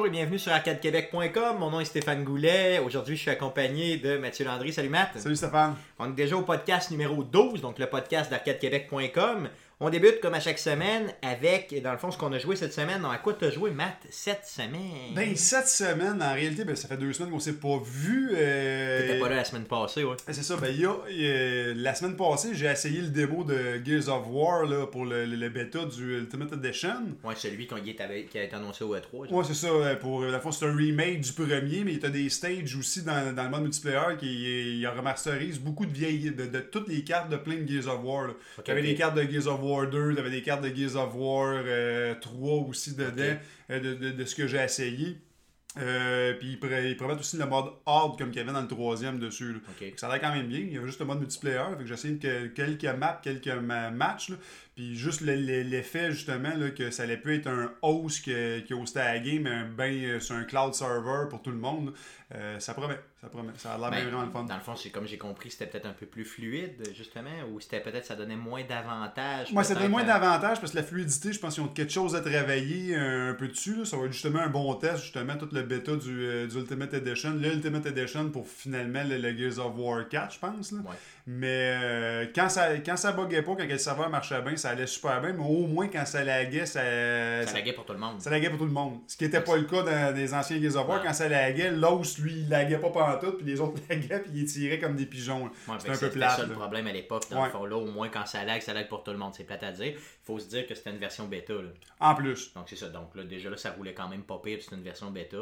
Bonjour et bienvenue sur arcadequebec.com. Mon nom est Stéphane Goulet. Aujourd'hui, je suis accompagné de Mathieu Landry. Salut Matt. Salut Stéphane. On est déjà au podcast numéro 12, donc le podcast d'arcadequebec.com. On débute comme à chaque semaine avec, dans le fond, ce qu'on a joué cette semaine. à quoi tu as joué, Matt, cette semaine? Ben, cette semaine, en réalité, ben, ça fait deux semaines qu'on s'est pas vu. Euh... T'étais pas là la semaine passée, ouais. C'est ça. Ben, y a, euh, la semaine passée, j'ai essayé le démo de Gears of War là, pour le, le, bêta du Ultimate Edition. Ouais, celui qui a été annoncé au E3. Ouais, c'est ça. Pour la fois, c'est un remake du premier, mais il y a des stages aussi dans, dans le mode multiplayer qui il remasterise beaucoup de vieilles, de, de, toutes les cartes de plein de Gears of War. Il y avait des cartes de Gears of War 2, t'avais des cartes de Gears of War 3 euh, aussi dedans, euh, de, de, ce que j'ai essayé. Euh, puis ils, promettent aussi le mode hard comme qu'il y avait dans le troisième dessus. Ça a l'air quand même bien. Il y avait juste le mode multiplayer. Fait que j'ai essayé quelques maps, quelques matchs. Puis juste l'effet justement là, que ça allait plus être un host qui, qui hostait la game, mais ben, sur un cloud server pour tout le monde. Ça promet. Ça promet. Ça a l'air ben, vraiment le fun. Dans le fond, c'est comme j'ai compris, c'était peut-être un peu plus fluide, justement, ou c'était peut-être ça donnait moins d'avantages. Moi, ça donnait moins d'avantages parce que la fluidité, je pense qu'ils ont quelque chose à travailler un peu dessus. Là. Ça va être justement un bon test, justement, tout le bêta du, euh, du Ultimate Edition. L'Ultimate Edition pour finalement le, Gears of War 4, je pense. Là. Mais euh, quand ça quand ça buguait pas, quand le serveur marchait bien, ça allait super bien. Mais au moins, quand ça laguait, ça. Ça, laguait pour tout le monde. Ça laguait pour tout le monde. Ce qui n'était pas le cas dans les anciens Gears of War. Quand ça laguait, l'os, lui, il laguait pas tout, puis les autres laguaient, puis ils tiraient comme des pigeons. c'est un peu plat. ça le problème à l'époque. Dans le fond, là, au moins, quand ça lag, ça lag pour tout le monde. C'est plate à dire. Il faut se dire que c'était une version bêta. Là. En plus. Donc, c'est ça. Donc, là, déjà, là, ça roulait quand même pas pire, c'est une version bêta.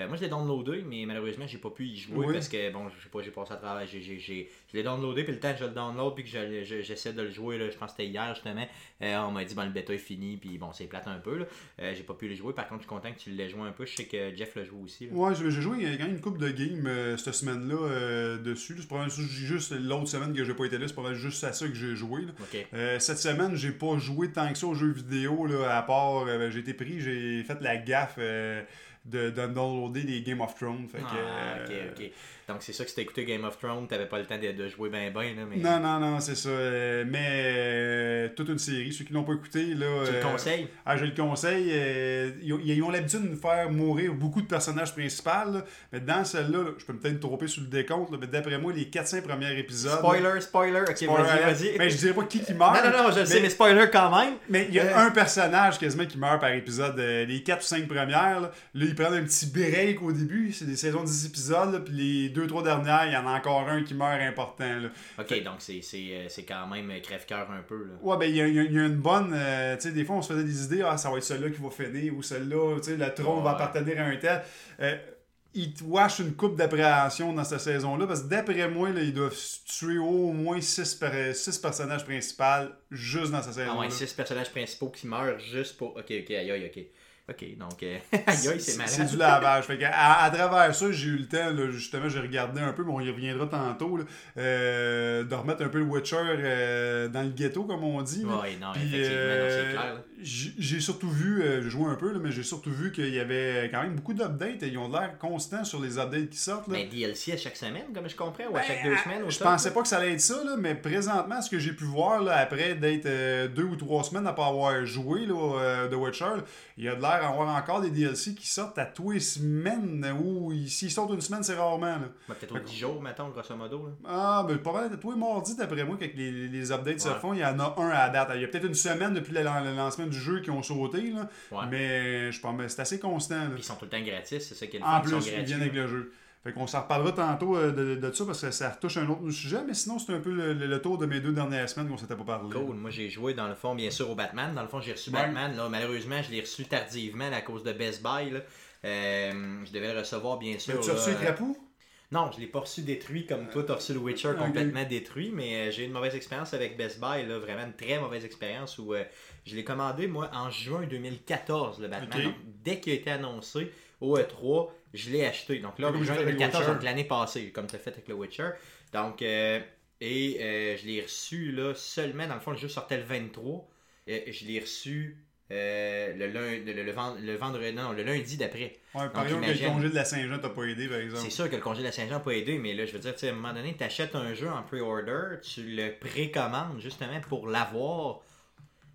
Ben, moi, je l'ai downloadé, mais malheureusement, j'ai pas pu y jouer parce que, bon, je sais pas, j'ai passé à travers. J'ai, j'ai, je l'ai downloadé, puis le temps que je le download, puis que j'essaie de le jouer, là, je pense que c'était hier justement, euh, on m'a dit, bon, le bêta est fini, puis bon, c'est plate un peu. Là. Euh, j'ai pas pu le jouer. Par contre, je suis content que tu l'aies joué un peu. Je sais que Jeff l'a joué aussi. Ouais, j'ai joué quand même une coupe de games euh, cette semaine-là dessus. C'est probablement juste l'autre semaine que j'ai pas été là, c'est probablement juste à ça que j'ai joué. cette semaine, j'ai pas joué tant que ça aux jeux vidéo, là, à part, j'ai été pris, j'ai fait la gaffe de, downloader des Game of Thrones. Fait ah, ok, ok. Donc c'est ça que si écouté Game of Thrones, t'avais pas le temps de, jouer ben ben. Là, mais... Non, non, non, c'est ça. Euh, mais euh, toute une série, ceux qui l'ont pas écouté, là. Tu le euh, conseilles? Ah, je le conseille. ils, ont l'habitude de nous faire mourir beaucoup de personnages principaux. mais dans celle-là, je peux peut-être me tromper sur le décompte, mais d'après moi, les 400 premiers épisodes. Spoiler, spoiler, ok, vas-y, vas-y. Mais je dirais pas qui qui meurt. Non, non, non, je sais, mais spoiler quand même. Mais il y a un personnage quasiment qui meurt par épisode. les 4 ou 5 premières, là, ils prennent un petit break au début. C'est des saisons de 10 épisodes, puis les 2-3 dernières, il y en a encore un qui meurt important. Là. Ok, donc euh, c'est quand même crève-cœur un peu. Là. Ouais, ben il y, a une bonne. Euh, tu sais, des fois, on se faisait des idées, ah, ça va être celui-là qui va finir, ou celui-là, tu sais, le trône va appartenir à un tel. Euh, ils te wash une coupe d'appréhension dans cette saison-là, parce que d'après moi, là, ils doivent tuer au moins 6 personnages principaux juste dans cette saison-là. Ah ouais, 6 personnages principaux qui meurent juste pour. Ok, ok, aïe, aïe, ok. OK, donc, euh, c'est malade. C'est du lavage. fait à, à, travers ça, j'ai eu le temps, là, justement, j'ai regardé un peu, mais on y reviendra tantôt, là, euh, de remettre un peu le Witcher euh, dans le ghetto, comme on dit. Oui, non, effectivement, c'est clair. J'ai surtout vu, j'ai joué un peu, là, mais j'ai surtout vu qu'il y avait quand même beaucoup d'updates et ils ont l'air constants sur les updates qui sortent. Là. Mais ben, DLC à chaque semaine, comme je comprends, ou à chaque deux ben, semaines. Je pensais pas que ça allait être ça, là, mais présentement, ce que j'ai pu voir là, après d'être deux ou trois semaines pas avoir joué là, de Witcher, il y a de l'air à avoir encore des DLC qui sortent à tous les semaines, ou s'ils sortent une semaine, c'est rarement. Peut-être aux 10 jours, mettons, grosso modo. Là. Ah, mais pas mal, tous les mardis, d'après moi, quand les, les updates se font, il y en a un à date. Il y a peut-être une semaine depuis le, lancement du jeu qui ont sauté, là, mais je pense c'est assez constant. ils sont tout le temps gratis, c'est ça qui est le En plus, ils viennent avec le jeu. Fait qu'on s'en reparlera tantôt euh, de, de, ça parce que ça retouche un autre sujet, mais sinon c'est un peu le, tour de mes deux dernières semaines qu'on s'était pas parlé. Cool. Moi j'ai joué dans le fond bien sûr au Batman. Dans le fond j'ai reçu Batman. Là, malheureusement je l'ai reçu tardivement à cause de Best Buy. Là. Euh, je devais le recevoir bien sûr. Mais tu as reçu le euh, Non, je l'ai pas reçu détruit comme toi, tu as reçu le Witcher complètement détruit, mais j'ai eu une mauvaise expérience avec Best Buy, là, vraiment une très mauvaise expérience où je l'ai commandé moi en juin 2014, le Batman. dès qu'il a été annoncé au E3, je l'ai acheté. Donc là, juin 2014, donc l'année passée, comme tu as fait avec le Witcher. Donc, euh, et euh, je l'ai reçu là, seulement, dans le fond, le jeu sortait le 23. Et je l'ai reçu euh, le, lundi, le, le, vendredi, non, le lundi d'après. Ouais, par exemple, que le congé de la Saint-Jean t'a pas aidé, par exemple. C'est sûr que le congé de la Saint-Jean n'a pas aidé, mais là, je veux dire, à un moment donné, tu achètes un jeu en pre-order, tu le précommandes justement pour l'avoir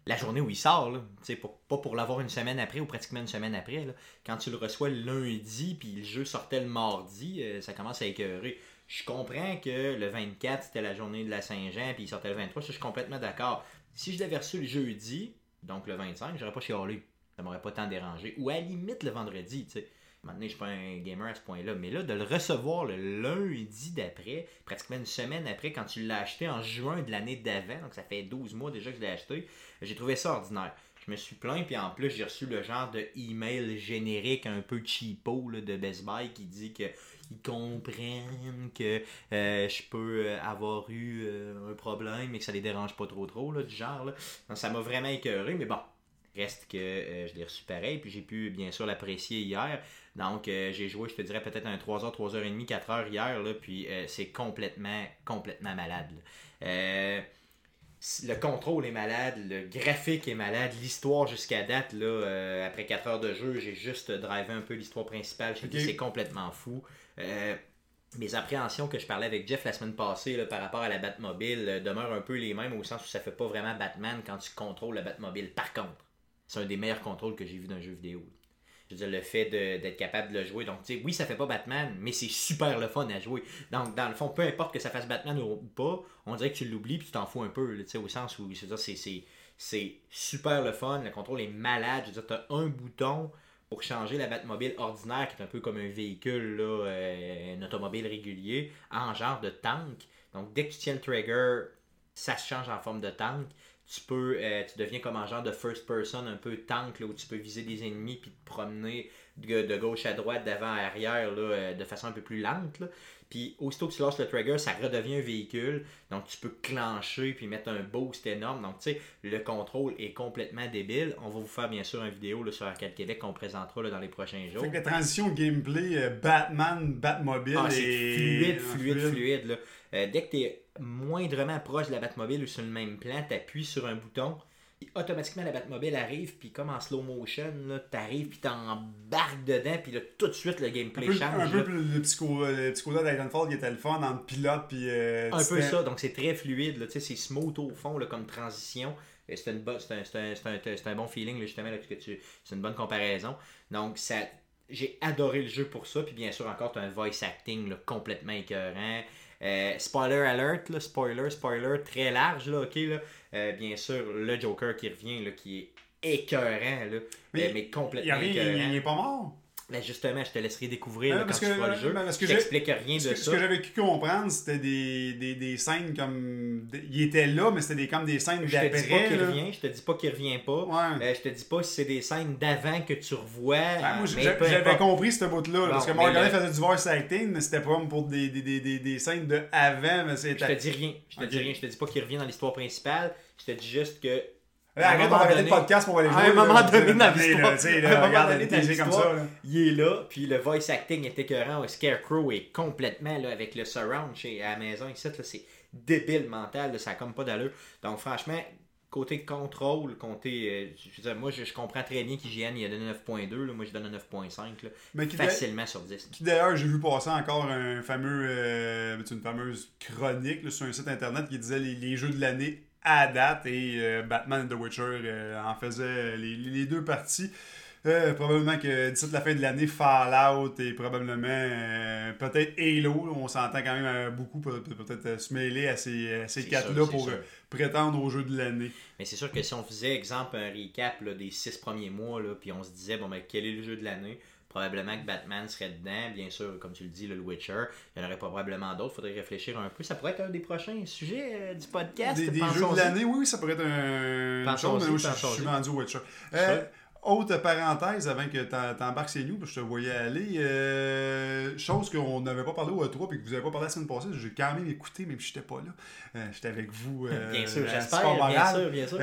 la journée où il sort, là, pour, pas pour l'avoir une semaine après ou pratiquement une semaine après. Là. Quand tu le reçois le lundi, puis le jeu sortait le mardi, euh, ça commence à écœurer. Je comprends que le 24, c'était la journée de la Saint-Jean, puis il sortait le 23, je suis complètement d'accord. Si je l'avais reçu le jeudi, donc le 25, j'aurais pas chialé. Ça m'aurait pas tant dérangé. Ou à la limite le vendredi, tu sais. Maintenant, je suis pas un gamer à ce point-là. Mais là, de le recevoir le lundi d'après, pratiquement une semaine après, quand tu l'as acheté en juin de l'année d'avant, donc ça fait 12 mois déjà que je l'ai acheté, j'ai trouvé ça ordinaire. Je me suis plaint, puis en plus, j'ai reçu le genre de email générique un peu cheapo de Best Buy qui dit que ils comprennent que euh, je peux avoir eu euh, un problème et que ça les dérange pas trop trop, là, du genre. Là. ça m'a vraiment écœuré, mais bon, reste que euh, je l'ai reçu pareil, puis j'ai pu bien sûr l'apprécier hier. Donc, euh, j'ai joué, je te dirais, peut-être un 3h, 3h30, 4h hier, là, puis euh, c'est complètement, complètement malade. Euh, le contrôle est malade, le graphique est malade, l'histoire jusqu'à date, là, après 4 heures de jeu, j'ai juste drivé un peu l'histoire principale. C'est complètement fou. Mes appréhensions que je parlais avec Jeff la semaine passée par rapport à la Batmobile demeurent un peu les mêmes au sens où ça fait pas vraiment Batman quand tu contrôles la Batmobile. Par contre, c'est un des meilleurs contrôles que j'ai vu d'un jeu vidéo je veux dire, le fait d'être capable de le jouer. Donc, tu sais, oui, ça fait pas Batman, mais c'est super le fun à jouer. Donc, dans le fond, peu importe que ça fasse Batman ou pas, on dirait que tu l'oublies puis tu t'en fous un peu, tu sais, au sens où, c'est super le fun, le contrôle est malade. Je veux dire, tu as un bouton pour changer la Batmobile ordinaire, qui est un peu comme un véhicule, là, euh, un automobile régulier, en genre de tank. Donc, dès que tu tiens le trigger, ça se change en forme de tank tu peux euh, tu deviens comme un genre de first person un peu tank là, où tu peux viser des ennemis puis te promener de, gauche à droite d'avant à arrière euh, de façon un peu plus lente. Puis aussitôt que tu lâches le trigger ça redevient un véhicule. Donc tu peux clencher puis mettre un boost énorme. Donc tu sais le contrôle est complètement débile. On va vous faire bien sûr une vidéo là, sur Arcade Québec qu'on présentera là, dans les prochains jours. fait que la transition gameplay euh, Batman Batmobile ah, est fluide fluide fluide, là. dès que tu es moindrement proche de la Batmobile ou sur le même plan, tu appuies sur un bouton, et automatiquement la Batmobile arrive, puis comme en slow motion, tu arrives, puis t'embarques dedans, puis là, tout de suite le gameplay change. Un peu le petit côté d'Ironfall qui était le fun entre pilote, puis. Euh, un peu ça, donc c'est très fluide, là, c'est smooth au fond là, comme transition. C'est un, un, un, bon feeling, justement, là, que tu, c'est une bonne comparaison. Donc, ça, j'ai adoré le jeu pour ça. Puis bien sûr, encore, tu as un voice acting complètement écœurant. Euh, spoiler alert, là, spoiler, spoiler, très large, là, ok, là. Euh, bien sûr, le Joker qui revient, là, qui est écœurant, là, mais, euh, complètement écœurant. Il, il est pas mort? Ben justement, je te laisserai découvrir quand tu feras le jeu. Ben, je t'explique rien de ça. Ce que j'avais pu comprendre, c'était des, des, des, scènes comme. Il était là, mais c'était des, comme des scènes d'après. Je te dis pas qu'il revient, je te dis pas qu'il revient pas. Ouais. je te dis pas si c'est des scènes d'avant que tu revois. Moi, j'avais compris ce bout-là. parce que Margaret faisait du voice acting, mais c'était pas pour des, des, des, des, scènes de avant. Mais je te dis rien. Je te dis rien. Je te dis pas qu'il revient dans l'histoire principale. Je te dis juste que Arrête d'arrêter le podcast pour aller jouer. À un moment donné dans l'histoire, il est là, puis le voice acting est écœurant. Scarecrow est complètement là, avec le surround chez, à la maison ici. C'est débile mental, ça n'a comme pas d'allure. Donc franchement, côté contrôle, côté. Euh, moi, je, comprends très bien qu'IGN il a donné 9.2, moi je donne un 9.5, facilement sur 10. Qui d'ailleurs, j'ai vu passer encore un fameux, euh, une fameuse chronique sur un site internet qui disait les jeux de l'année à date et euh, Batman et The Witcher euh, en faisait les, deux parties. Euh, probablement que d'ici la fin de l'année, Fallout et probablement peut-être Halo. On s'entend quand même beaucoup peut-être se mêler à ces, ces quatre-là pour prétendre au jeu de l'année. Mais c'est sûr que si on faisait, exemple, un recap des six premiers mois, là, puis on se disait, bon, ben, quel est le jeu de l'année? Probablement que Batman serait dedans, bien sûr, comme tu le dis, le Witcher. Il y en aurait probablement d'autres, il faudrait réfléchir un peu. Ça pourrait être un des prochains sujets euh, du podcast. Des, jeux de l'année, oui, ça pourrait être un. chose, mais je, suis vendu au Witcher. Euh, autre parenthèse avant que tu embarques chez nous, je te voyais aller. Euh, chose qu'on n'avait pas parlé au E3 et que vous n'avez pas parlé la semaine passée, j'ai quand même écouté, même si je n'étais pas là. j'étais avec vous. bien sûr, j'espère. Bien sûr, bien sûr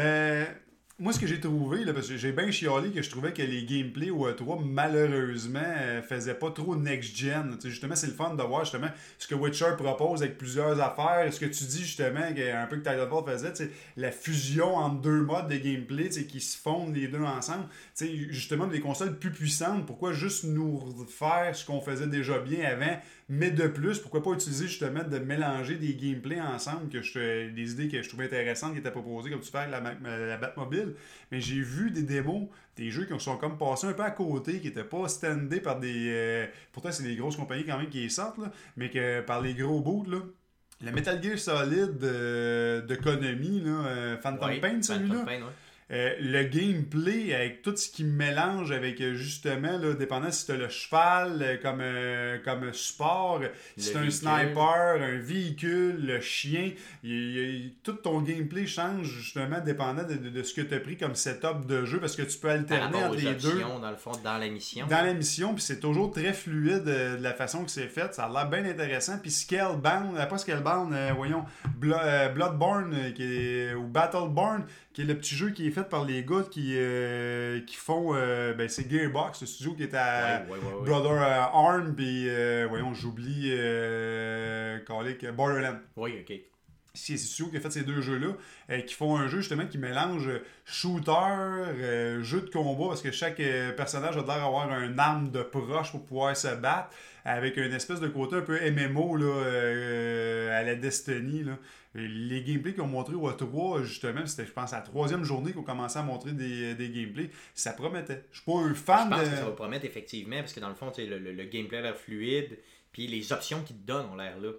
moi, ce que j'ai trouvé, là, parce que j'ai bien chialé que je trouvais que les gameplays au E3, malheureusement, euh, faisaient pas trop next-gen. Justement, c'est le fun de voir justement ce que Witcher propose avec plusieurs affaires. Ce que tu dis justement, un peu que Titanfall faisait, la fusion entre deux modes de gameplay qui se fondent les deux ensemble. justement, des consoles plus puissantes, pourquoi juste nous faire ce qu'on faisait déjà bien avant? Mais de plus, pourquoi pas utiliser justement de mélanger des gameplays ensemble, que je, des idées que je trouvais intéressantes qui étaient proposées, comme tu fais avec la, la Batmobile? Mais j'ai vu des démos, des jeux qui sont comme passés un peu à côté, qui n'étaient pas standés par des. Euh, pourtant, c'est des grosses compagnies quand même qui les sortent, là, mais que par les gros bouts, là. Le Metal Gear Solid de, de Konami, là, Phantom Pain, celui-là. Euh, le gameplay avec tout ce qui mélange avec euh, justement, là, dépendant si tu as le cheval euh, comme, comme support, si tu un sniper, un véhicule, le chien, tout ton gameplay change justement dépendant de, ce que tu as pris comme setup de jeu parce que tu peux alterner entre les deux. dans le fond, dans la mission. Dans la mission, puis c'est toujours très fluide de la façon que c'est fait. Ça a l'air bien intéressant. Puis Scalebound, pas Scalebound, voyons, Bloodborne qui est, ou Battleborn, qui est le petit jeu qui est fait par les gars qui, euh, qui font. Euh, ben, c'est Gearbox, le studio qui est à Brother euh, Arm, puis voyons, j'oublie. Borderlands. Oui, ok. C'est le studio qui a fait ces deux jeux-là, qui font un jeu justement qui mélange shooter, jeu de combat, parce que chaque personnage a l'air d'avoir un arme de proche pour pouvoir se battre, avec une espèce de côté un peu MMO là, à la Destiny. Là. Les gameplays qu'ils ont montré au 3 justement, c'était, je pense, la troisième journée qu'on commençait à montrer des, des gameplays. Ça promettait. Je suis pas un fan je pense de. Que ça va promettre effectivement, parce que dans le fond, le, le, le gameplay a l'air fluide, puis les options qu'ils te donnent ont l'air là.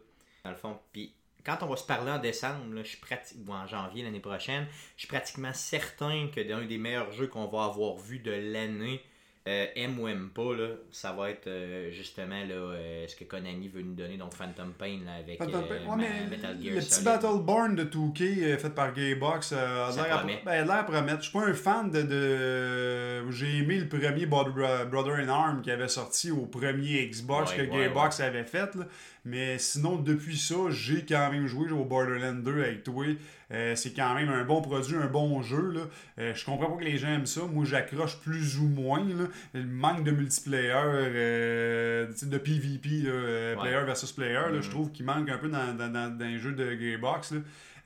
Dans le fond. Puis quand on va se parler en décembre, là, je suis ou en janvier l'année prochaine, je suis pratiquement certain que d'un des meilleurs jeux qu'on va avoir vu de l'année, euh, aime ou aime pas, là, ça va être euh, justement là, euh, ce que Konami veut nous donner, donc Phantom Pain là, avec Metal Gear Le petit Battleborn de 2K fait par Gaybox a l'air promettre. Je suis pas un fan de. de... J'ai aimé le premier Brother in Arm qui avait sorti au premier Xbox que Gaybox avait fait. Là. Mais sinon, depuis ça, j'ai quand même joué au Borderlands 2 avec toi. Euh, c'est quand même un bon produit, un bon jeu. Là. Euh, je comprends pas que les gens aiment ça. Moi, j'accroche plus ou moins. Là. Le manque de multiplayer, euh, de PvP, player versus player, je mm-hmm. trouve qu'il manque un peu dans, dans, dans, dans les jeux de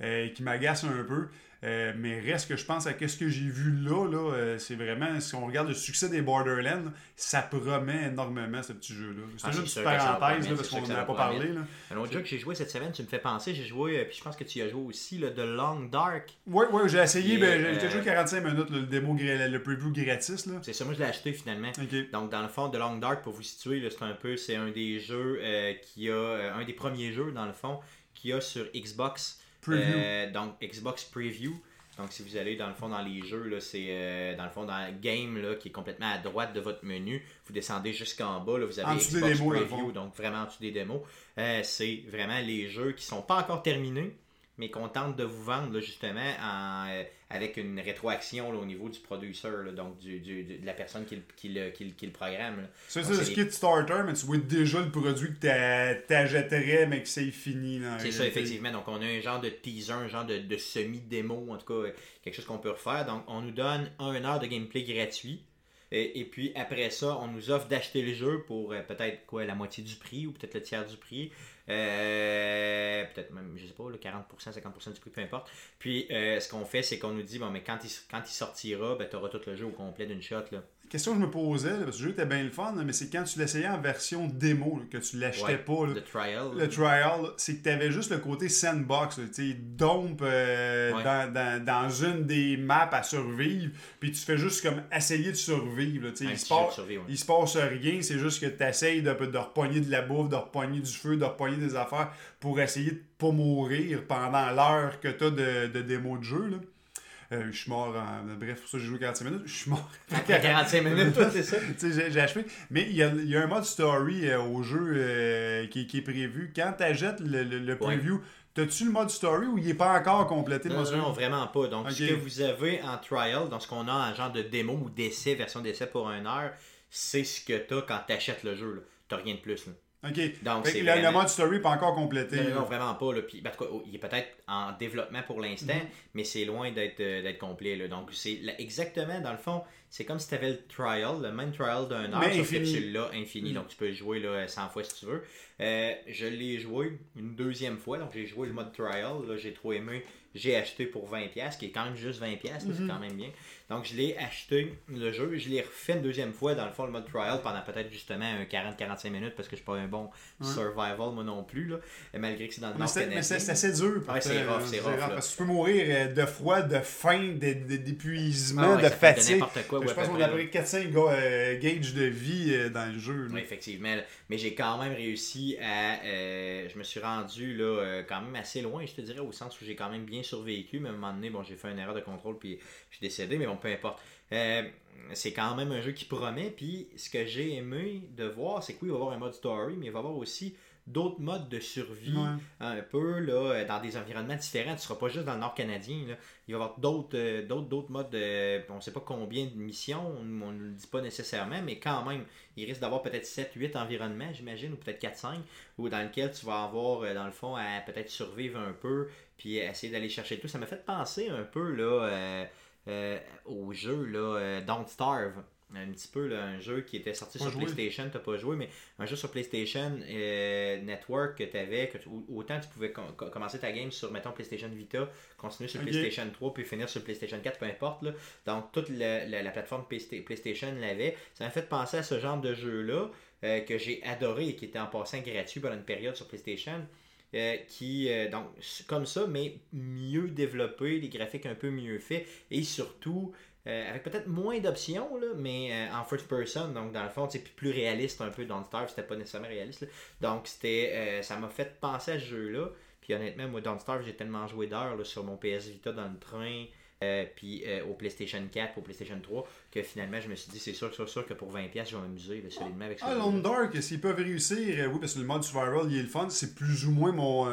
Gearbox, qui m'agace un peu. Euh, mais reste que je pense à ce que j'ai vu là, là euh, c'est vraiment, si on regarde le succès des Borderlands, ça promet énormément ce petit jeu-là. C'est ah, juste une parenthèse parce qu'on n'en a pas parlé. Là. Un autre jeu que j'ai joué cette semaine, tu me fais penser, j'ai joué, euh, puis je pense que tu y as joué aussi, là, The Long Dark. Oui, oui, j'ai essayé, ben, j'ai joué 45 minutes, le démo, le preview gratis. C'est ça, moi je l'ai acheté finalement. Donc dans le fond, The Long Dark, pour vous situer, c'est un peu, c'est un des jeux qui a, un des premiers jeux dans le fond, qui a sur Xbox. Euh, donc, Xbox Preview. Donc, si vous allez dans le fond dans les jeux, là, c'est euh, dans le fond dans le game là, qui est complètement à droite de votre menu. Vous descendez jusqu'en bas, là, vous avez Xbox Preview, donc vraiment en dessous des démos. Euh, c'est vraiment les jeux qui sont pas encore terminés, mais qu'on tente de vous vendre justement en, avec une rétroaction au niveau du producteur, donc du, du, de la personne qui, qui, le, qui, qui le programme. C'est ça, c'est le starter, mais tu vois déjà le produit que tu achèterais, mais que c'est fini. C'est ça, effectivement. Donc, on a un genre de teaser, un genre de, de semi-démo, en tout cas, quelque chose qu'on peut refaire. Donc, on nous donne un heure de gameplay gratuit. Et, puis après ça, on nous offre d'acheter le jeu pour euh, peut-être quoi la moitié du prix ou peut-être le tiers du prix. Euh, peut-être même, je sais pas, le 40%, 50% du prix, peu importe. Puis euh, ce qu'on fait, c'est qu'on nous dit, bon, mais quand il, quand il sortira, ben, tu auras tout le jeu au complet d'une shot. Là question que je me posais, parce que le jeu était bien le fun, mais c'est quand tu l'essayais en version démo, que tu l'achetais pas. le trial. Le trial, c'est que tu avais juste le côté sandbox, tu sais, dompe euh, dans, dans, une des maps à survivre, puis tu fais juste comme essayer de survivre. il, se passe, il se passe rien, c'est juste que tu essayes de, de repogner de la bouffe, de repogner du feu, de repogner des affaires pour essayer de pas mourir pendant l'heure que tu as de, de démo de jeu. Euh, je suis mort en... Bref, pour ça, j'ai joué 45 minutes. Je suis mort. Après 45 minutes, toi, c'est ça? j'ai achevé. Mais il y a, y a, un mode story euh, au jeu euh, qui, qui, est prévu. Quand tu achètes le, le, preview, T'as-tu le mode story ou il n'est pas encore complété non, non, vraiment pas. Donc, ce que vous avez en trial, dans ce qu'on a en genre de démo ou d'essai, version d'essai pour une heure, c'est ce que tu as quand tu achètes le jeu. Tu n'as rien de plus. Là. OK. Donc, c'est le mode story n'est pas encore complété. Non, vraiment pas. Là. Puis, ben, il est peut-être en développement pour l'instant, mhm. mais c'est loin d'être euh, complet. Là. Donc, c'est exactement, dans le fond, c'est comme si tu avais le trial, le même trial d'un heure, sauf que tu l'as infini. Mhm. Donc, tu peux jouer là, 100 fois si tu veux. Euh, je l'ai joué une deuxième fois. Donc, j'ai joué le mode trial. J'ai trop aimé. J'ai acheté pour 20$, qui est quand même juste 20$. C'est mhm. quand même bien. Donc, je l'ai acheté, le jeu. Je l'ai refait une deuxième fois dans le fond, le mode trial, pendant peut-être justement 40-45 minutes, parce que je suis pas un bon survival, moi non plus. Là. malgré que c'est dans le nord Mais c'est assez dur. c'est rough, c'est rough. Parce que tu peux mourir de froid, de faim, d'épuisement, de, fatigue. Quoi, je pense qu'on a pris 4-5 gauges de vie dans le jeu. Oui, effectivement. Mais j'ai quand même réussi à. je me suis rendu là, quand même assez loin, je te dirais, au sens où j'ai quand même bien survécu. Mais à un moment donné, bon, j'ai fait une erreur de contrôle puis je suis décédé, mais bon, peu importe. Euh, c'est quand même un jeu qui promet. Puis ce que j'ai aimé de voir, c'est que oui, il va y avoir un mode story, mais il va y avoir aussi d'autres modes de survie un peu là, dans des environnements différents. Tu ne seras pas juste dans le nord canadien. Là. Il va y avoir d'autres, euh, d'autres, d'autres modes. De, on ne sait pas combien de missions, on ne le dit pas nécessairement, mais quand même, il risque d'avoir peut-être 7-8 environnements, j'imagine, ou peut-être 4-5, où dans lequel tu vas avoir, euh, dans le fond, à peut-être survivre un peu, puis essayer d'aller chercher tout. Ça m'a fait penser un peu là. Euh, au jeu là, euh, Don't Starve. Un petit peu, là, un jeu qui était sorti sur PlayStation, t'as pas joué, mais un jeu sur PlayStation euh, Network que tu avais, que autant tu pouvais commencer ta game sur, mettons, PlayStation Vita, continuer sur PlayStation 3, puis finir sur PlayStation 4, peu importe. Là. Donc, toute la, la, plateforme PlayStation l'avait. Ça m'a fait penser à ce genre de jeu-là que j'ai adoré et qui était en passant gratuit pendant une période sur PlayStation. Euh, qui, euh, donc, comme ça, mais mieux développé, les graphiques un peu mieux faits, et surtout, euh, avec peut-être moins d'options, mais en first person, donc dans le fond, c'est plus réaliste un peu. Dans Starve, c'était pas nécessairement réaliste. Donc, c'était, ça m'a fait penser à ce jeu-là. Puis honnêtement, moi, Don't Starve, j'ai tellement joué d'heures sur mon PS Vita dans le train. Puis au PlayStation 4, au PlayStation 3, que finalement je me suis dit c'est sûr, sûr, sûr que pour 20$, je vais m'amuser solidement avec ça. Ah, Lone Dark, s'ils peuvent réussir, euh, oui, parce que le mode survival, il est le fun, c'est plus ou moins mon,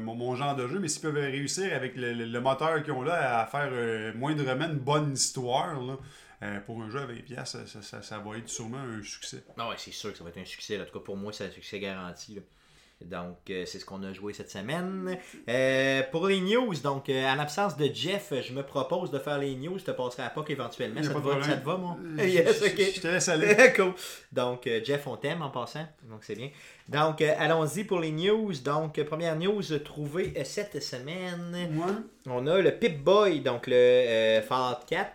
mon, genre de jeu, mais s'ils peuvent réussir avec le, moteur qu'ils ont là à faire moindrement une bonne histoire, pour un jeu à 20$, ça, ça, ça, va être sûrement un succès. Non, ouais, c'est sûr que ça va être un succès. En tout cas, pour moi, c'est un succès garanti. Là. Donc, euh, c'est ce qu'on a joué cette semaine. Euh, pour les news, donc, euh, en absence de Jeff, je me propose de faire les news. Je te passerai à POC éventuellement. Ça te, va, ça te, va, moi? Yes, Je te laisse aller. cool. Donc, Jeff, on t'aime en passant. Donc, c'est bien. Donc, allons-y pour les news. Donc, première news trouvée cette semaine. On a le Pip-Boy, donc le Fallout 4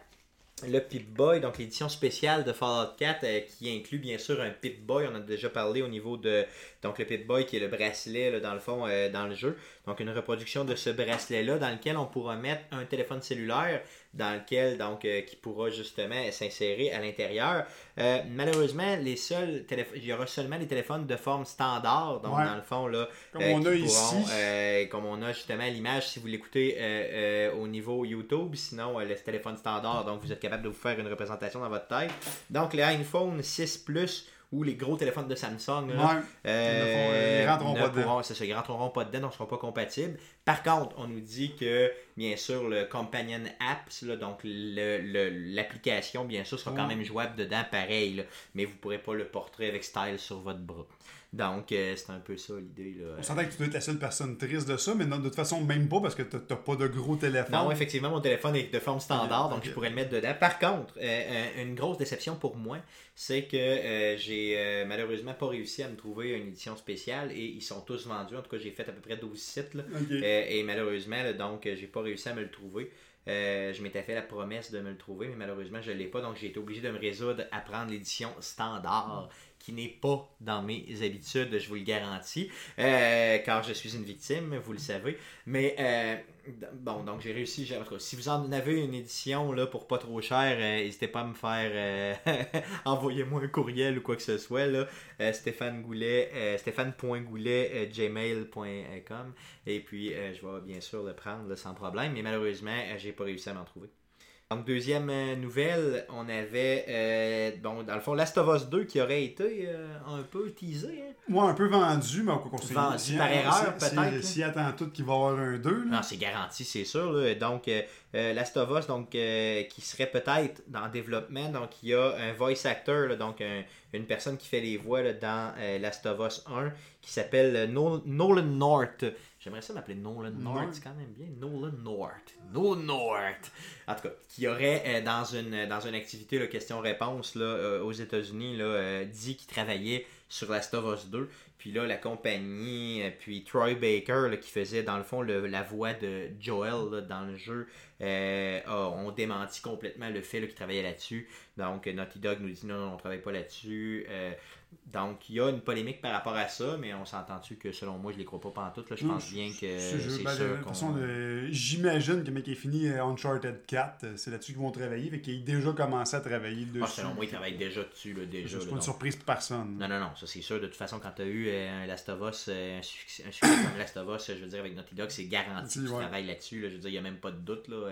le Pip-Boy, donc l'édition spéciale de Fallout 4 qui inclut bien sûr un Pip-Boy. On a déjà parlé au niveau de donc le Pip-Boy qui est le bracelet dans le fond euh, dans le jeu. Donc une reproduction de ce bracelet-là dans lequel on pourra mettre un téléphone cellulaire dans lequel donc euh, qui pourra justement s'insérer à l'intérieur. Euh, malheureusement, les seuls il y aura seulement les téléphones de forme standard, donc dans le fond là, comme on a ici, comme on a justement l'image si vous l'écoutez au niveau YouTube, sinon le téléphone standard, donc vous êtes capable de vous faire une représentation dans votre tête. Donc les iPhone 6 Plus ou les gros téléphones de Samsung. Là, euh, ils, rentreront pas dedans. ils rentreront pas dedans, ne seront pas compatibles. Par contre, on nous dit que, bien sûr, le Companion Apps, là, donc l'application, bien sûr, sera quand même jouable dedans, pareil. mais vous ne pourrez pas le portrait avec style sur votre bras. Donc, euh, c'est un peu ça l'idée. On s'entend que tu dois être la seule personne triste de ça, mais de toute façon, même pas parce que tu n'as pas de gros téléphone. Non, effectivement, mon téléphone est de forme standard, donc je pourrais le mettre dedans. Par contre, euh, euh, une grosse déception pour moi, c'est que j'ai malheureusement pas réussi à me trouver une édition spéciale et ils sont tous vendus. En tout cas, j'ai fait à peu près 12 sites. et malheureusement, donc, j'ai pas réussi à me le trouver. je m'étais fait la promesse de me le trouver, mais malheureusement, je ne l'ai pas. Donc, j'ai été obligé de me résoudre à prendre l'édition standard qui n'est pas dans mes habitudes, je vous le garantis, euh, car je suis une victime, vous le savez. Mais euh, bon, donc j'ai réussi. Si vous en avez une édition là, pour pas trop cher, euh, n'hésitez pas à me faire envoyez-moi un courriel ou quoi que ce soit. Là, Stéphane Goulet, stéphane.goulet. Et puis je vais bien sûr le prendre sans problème. Mais malheureusement, j'ai pas réussi à m'en trouver. Donc, deuxième euh, nouvelle, on avait, euh, bon, dans le fond, Last of Us 2 qui aurait été euh, un peu teasé. Hein? Moi, un peu vendu, mais quoi qu'on Vendu par erreur, peut-être. S'il attend tout qu'il va y avoir un 2. Non, c'est garanti, c'est sûr. Donc, Last of Us, donc, qui serait peut-être dans le développement. Donc, il y a un voice actor, donc une personne qui fait les voix dans Last of Us 1, qui s'appelle Nolan North. J'aimerais ça m'appeler Nolan North, c'est quand même bien. Nolan North. Nolan North. En tout cas, qui aurait euh, dans, une, dans une activité question-réponse euh, aux États-Unis euh, dit qu'il travaillait sur Last of Us 2. Puis là, la compagnie, euh, puis Troy Baker, qui faisait dans le fond la voix de Joel dans le jeu, euh, ont démenti complètement le fait qu'il travaillait là-dessus. Donc, Naughty Dog nous dit non, non on ne travaille pas là-dessus. Donc, il y a une polémique par rapport à ça, mais on s'entend-tu que selon moi, je les crois pas pantoute. Là, je pense bien que c'est ben, sûr. De toute façon, j'imagine que le mec est fini euh, Uncharted 4, euh, c'est là-dessus qu'ils vont travailler. Fait qu'il a déjà commencé à travailler dessus. Ah, selon moi, il travaille déjà dessus. Là, déjà, c'est pas une surprise pour personne. Non, non, non, ça c'est sûr. De toute façon, quand tu as eu euh, un Last of Us, un succès, comme Last of Us, je veux dire, avec Naughty Dog, c'est garanti que tu travailles là-dessus. Je veux dire, il n'y a même pas de doute. Là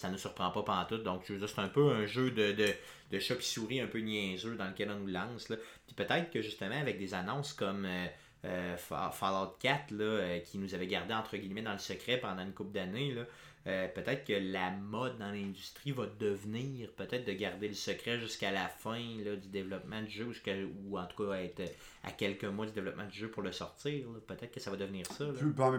ça ne surprend pas pantoute. Donc, je veux c'est un peu un jeu de, de, de chat souris un peu niaiseux dans lequel on nous lance. Là. Puis peut-être que justement, avec des annonces comme euh, euh, Fallout 4, là, euh, qui nous avait gardé entre guillemets dans le secret pendant une couple d'années, euh, peut-être que la mode dans l'industrie va devenir peut-être de garder le secret jusqu'à la fin du développement du jeu ou en tout cas être à quelques mois du développement du jeu pour le sortir. Peut-être que ça va devenir ça.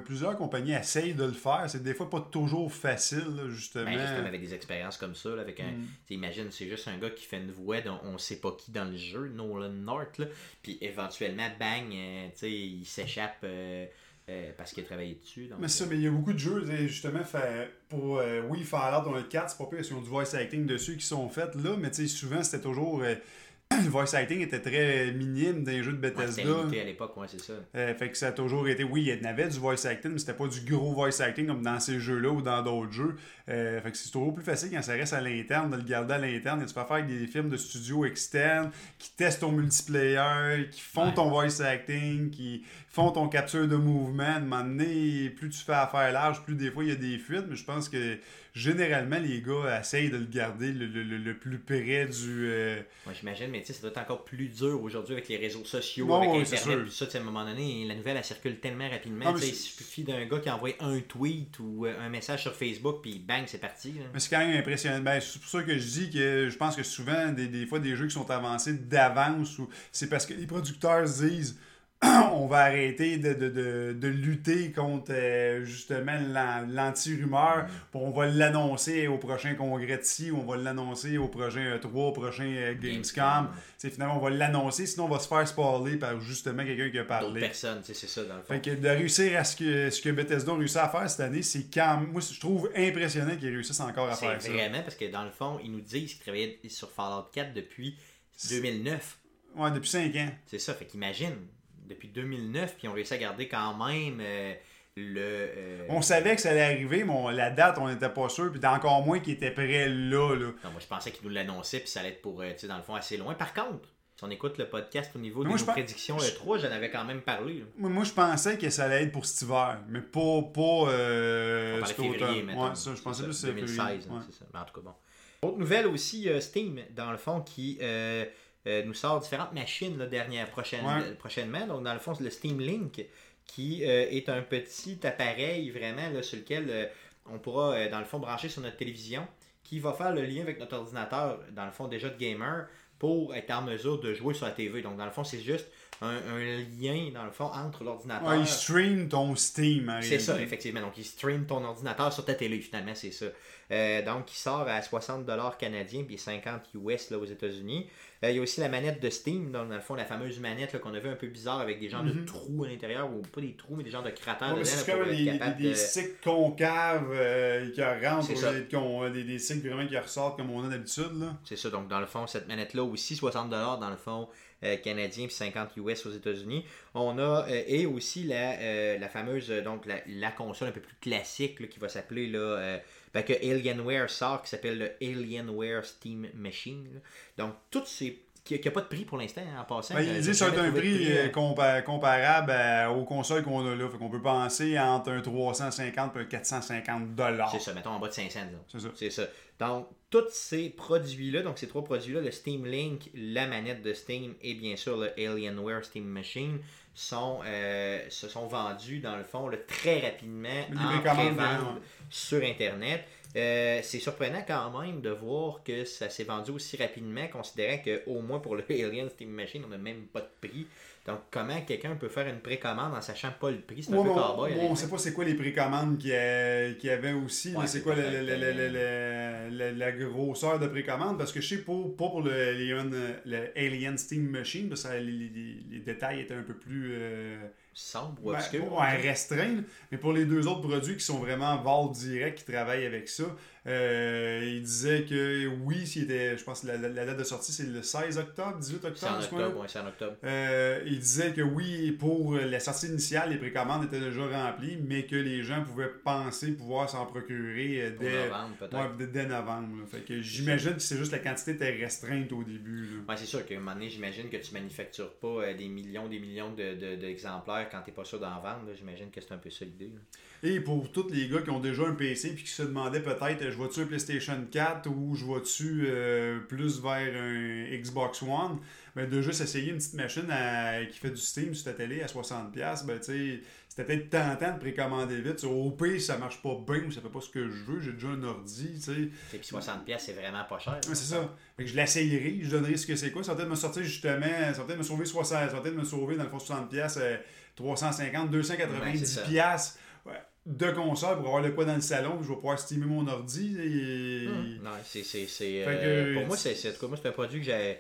plusieurs compagnies essayent de le faire. C'est des fois pas toujours facile, justement. Ben, justement, avec des expériences comme ça. avec un, mm. Imagine, c'est juste un gars qui fait une voix dont on sait pas qui dans le jeu, Nolan North. puis éventuellement, bang, euh, il s'échappe. Euh, euh, parce qu'il a travaillé dessus. mais ça, mais il y a beaucoup de jeux, justement, fait, pour, euh, oui, Fallout dans le 4, c'est pas pire, parce qu'ils ont du voice acting dessus qui sont faits là, mais souvent, c'était toujours. Euh, le voice acting était très minime dans les jeux de Bethesda. Ouais, à l'époque, ouais, c'est ça. Euh, fait que ça a toujours été, oui, il y avait du voice acting, mais c'était pas du gros voice acting comme dans ces jeux-là ou dans d'autres jeux. Euh, fait que c'est toujours plus facile quand ça reste à l'interne de le garder à l'interne. Et tu peux faire des films de studio externes qui testent ton multiplayer, qui font ton voice acting, qui font ton capture de mouvement. À un moment donné, plus tu fais affaire large, plus des fois il y a des fuites, mais je pense que généralement, les gars essayent de le garder le, le, le plus près du. Euh... j'imagine, mais tu sais, ça doit être encore plus dur aujourd'hui avec les réseaux sociaux, avec Internet, puis ça, à un moment donné, la nouvelle, elle circule tellement rapidement. il suffit d'un gars qui envoie un tweet ou euh, un message sur Facebook, puis bang, c'est parti. Mais c'est quand même impressionnant. Ben, c'est pour ça que je dis que je pense que souvent, des, des fois, des jeux qui sont avancés d'avance, ou c'est parce que les producteurs disent on va arrêter de, lutter contre euh, justement l'anti-rumeur. On va l'annoncer au prochain congrès de ci, on va l'annoncer au prochain E3, au prochain euh, Gamescom. Finalement, on va l'annoncer, sinon on va se faire spoiler par justement quelqu'un qui a parlé. D'autres personnes, c'est ça dans le fond. Fait que de réussir à ce que, ce que Bethesda a réussi à faire cette année, c'est quand moi je trouve impressionnant qu'ils réussissent encore à faire ça. C'est vraiment parce que dans le fond, ils nous disent qu'ils travaillaient sur Fallout 4 depuis 2009. Ouais, depuis 5 ans. C'est ça, fait qu'imagine depuis 2009, puis on réussi à garder quand même euh, le. Euh, on savait que ça allait arriver, mais la date, on n'était pas sûr, puis encore moins qu'il était prêt là, là. Non, moi je pensais qu'il nous l'annonçait, puis ça allait être pour, euh, tu sais, dans le fond, assez loin. Par contre, si on écoute le podcast au niveau de nos prédictions E3, j'en avais quand même parlé. Moi, je pensais que ça allait être pour cet hiver, mais pas. pas euh, février, Ouais, ça, je pensais plus c'est 2016, hein, c'est ça. Mais en tout cas, bon. Autre nouvelle aussi, Steam, dans le fond, qui. Euh, nous sort différentes machines là, dernière, prochaine, prochainement. Donc, dans le fond, c'est le Steam Link qui euh, est un petit appareil vraiment là, sur lequel euh, on pourra, dans le fond, brancher sur notre télévision qui va faire le lien avec notre ordinateur, dans le fond, déjà de gamer pour être en mesure de jouer sur la TV. Donc, dans le fond, c'est juste un, lien, dans le fond, entre l'ordinateur. il stream ton Steam. C'est ça, effectivement. Donc, il stream ton ordinateur sur ta télé, finalement, c'est ça. donc, il sort à 60$ canadiens puis 50$ US là, aux États-Unis. Euh, il y a aussi la manette de Steam, dans, le fond, la fameuse manette qu'on a vu un peu bizarre avec des genres de mhm. trous à l'intérieur, ou pas des trous, mais des genres de cratères dedans. C'est comme des, des, sticks concaves euh, qui rentrent, des, des sticks vraiment qui ressortent comme on a d'habitude. C'est ça, donc dans le fond, cette manette-là aussi, 60$ dans le fond. Euh, canadien puis 50 US aux États-Unis. On a et aussi la, la fameuse donc la, console un peu plus classique qui va s'appeler là ben, que Alienware sort qui s'appelle le Alienware Steam Machine. Donc, toutes ces qui n'a pas de prix pour l'instant hein, en passant. Ben, il dit que c'est un prix euh, comparable aux consoles qu'on a là. Fait qu'on peut penser entre un 350 et un 450 dollars. C'est ça, mettons en bas de 500. C'est ça. C'est ça. Donc, tous ces produits-là, donc ces trois produits-là, le Steam Link, la manette de Steam et bien sûr le Alienware Steam Machine, sont, euh, se sont vendus dans le fond très rapidement en pré-vente sur Internet. c'est surprenant quand même de voir que ça s'est vendu aussi rapidement, considérant qu'au moins pour le Alien Steam Machine, on n'a même pas de prix. Donc, comment quelqu'un peut faire une précommande en sachant pas le prix? C'est un peu cowboy. on sait pas c'est quoi les précommandes qu'il y, avait aussi. c'est quoi la, grosseur de précommande? Parce que je sais pas pour le, Alien Steam Machine, parce que les, détails étaient un peu plus. Euh, sombre ou obscur. Ben, restreint. Mais pour les deux autres produits qui sont vraiment Val direct, qui travaillent avec ça, euh, il disait que oui, s'il était, je pense que la, date de sortie c'est le 16 octobre, 18 octobre. C'est en octobre, oui, c'est en octobre. Euh, il disait que oui, pour la sortie initiale, les précommandes étaient déjà remplies, mais que les gens pouvaient penser pouvoir s'en procurer euh, dès novembre. dès novembre fait que j'imagine que c'est juste la quantité était restreinte au début. C'est sûr qu'à un moment donné, j'imagine que tu manufactures pas des millions des millions d'exemplaires de, quand tu n'es pas sûr d'en vendre. J'imagine que c'est un peu ça l'idée. Et pour tous les gars qui ont déjà un PC et qui se demandaient peut-être je vois-tu un PlayStation 4 ou je vois-tu euh, plus vers un Xbox One, ben de juste essayer une petite machine qui fait du Steam sur ta télé à 60$, ben tu c'était peut-être tentant de précommander vite. Au pire, ça marche pas bien ou ça fait pas ce que je veux, j'ai déjà un ordi, tu. Et puis 60$, c'est vraiment pas cher. c'est ça. Fait que je l'essayerai, je donnerai ce que c'est quoi. Ça va peut-être me sortir justement, ça va peut-être me sauver 60$, ça va peut-être me sauver dans le fond 60$, 350, 290$ de console pour avoir le quoi dans le salon, je vais pouvoir stimer mon ordi. Et... Hmm. Non, c'est. Euh, pour moi, c'est un produit que j'ai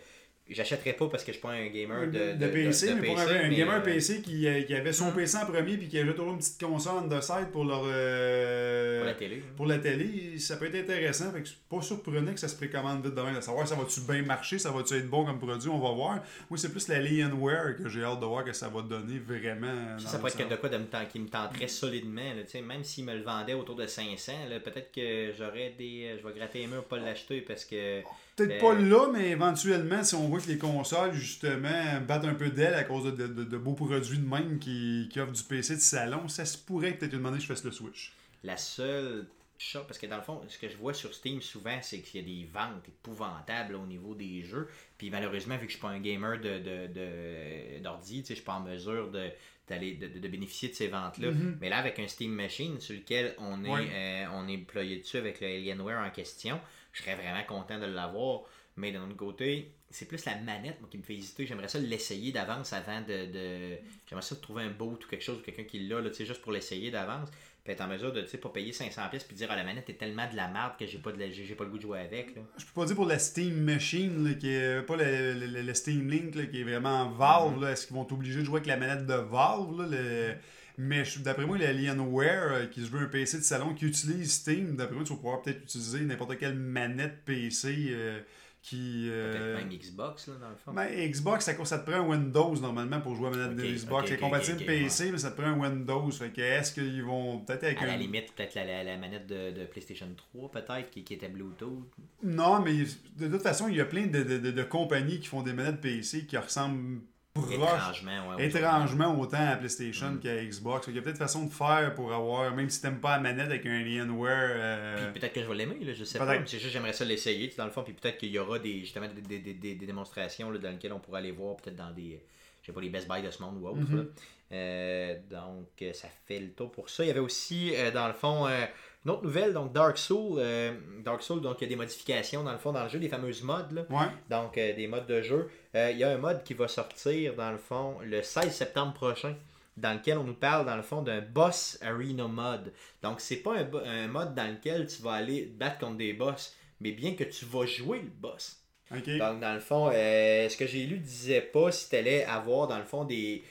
J'achèterais pas parce que je suis pas un gamer de, de, PC, mais pour un, gamer euh, PC qui, euh, qui, avait son. PC en premier puis qui avait toujours une petite console de side pour leur euh, pour la télé. Pour la télé, ça peut être intéressant. Fait que c'est pas surprenant que ça se précommande vite demain. De savoir ça va-tu bien marcher, ça va-tu être bon comme produit, on va voir. Moi, c'est plus la Alienware que j'ai hâte de voir que ça va donner vraiment. Ça, pourrait être de quoi de me qui me tenterait solidement. Là, même s'ils me le vendaient autour de 500, peut-être que j'aurais des. Je vais gratter les murs pour pas l'acheter parce que. Peut-être pas là, mais éventuellement, si on voit que les consoles, justement, battent un peu d'aile à cause de, de, beaux produits de même qui, qui, offrent du PC de salon, ça se pourrait peut-être une demande que je fasse le Switch. La seule chose, parce que dans le fond, ce que je vois sur Steam souvent, c'est qu'il y a des ventes épouvantables au niveau des jeux. Puis malheureusement, vu que je suis pas un gamer de, d'ordi, de, je suis pas en mesure de, d'aller de, bénéficier de ces ventes-là. Mm-hmm. Mais là, avec un Steam Machine sur lequel on est, euh, on est déployé dessus avec le Alienware en question, je serais vraiment content de l'avoir. Mais d'un autre côté, c'est plus la manette qui me fait hésiter. J'aimerais ça l'essayer d'avance avant de. de... J'aimerais ça trouver un boat ou quelque chose, ou quelqu'un qui l'a, juste pour l'essayer d'avance. Puis être en mesure de, tu sais, pas payer 500$ puis dire, ah, la manette est tellement de la merde que j'ai pas, de j'ai pas le goût de jouer avec. Là. Je peux pas dire pour la Steam Machine, qui est pas le, Steam Link, qui est vraiment Valve. Mm-hmm. Est-ce qu'ils vont t'obliger de jouer avec la manette de Valve? Là, mais d'après moi, l'Alienware, euh, qui se veut un PC de salon qui utilise Steam, d'après moi, tu vas pouvoir peut-être utiliser n'importe quelle manette PC euh, qui. Euh, peut-être même Xbox, là, dans le fond. Ben, Xbox, ça, ça, te prend un Windows normalement pour jouer à manette de Xbox. c'est compatible PC, mais ça te prend un Windows. Fait que est-ce qu'ils vont peut-être avec. À la limite, peut-être la, la, manette de, de, PlayStation 3, peut-être, qui, qui, était Bluetooth. Non, mais de toute façon, il y a plein de, de, de compagnies qui font des manettes PC qui ressemblent Étrangement, ouais, étrangement autant à PlayStation mm. qu'à Xbox. Il y a peut-être façon de faire pour avoir, même si t'aimes pas la manette avec un Alienware. Euh... peut-être que je vais l'aimer, je sais pas. C'est juste j'aimerais ça l'essayer dans le fond. Puis peut-être qu'il y aura des, justement des, des, des, des démonstrations là, dans lesquelles on pourra aller voir, peut-être dans des. Je sais pas, les Best Buy de ce monde ou autre. Mm-hmm. euh, donc ça fait le tour pour ça. Il y avait aussi, euh, dans le fond. Euh, une autre nouvelle, donc Dark Soul, euh, Dark Soul, donc il y a des modifications dans le fond dans le jeu, des fameuses modes, là. donc euh, des modes de jeu. Euh, il y a un mode qui va sortir dans le fond le 16 septembre prochain, dans lequel on nous parle dans le fond d'un boss arena mode. Donc c'est pas un, mode dans lequel tu vas aller battre contre des boss, mais bien que tu vas jouer le boss. Donc dans le fond, ce que j'ai lu disait pas si tu allais avoir dans le fond des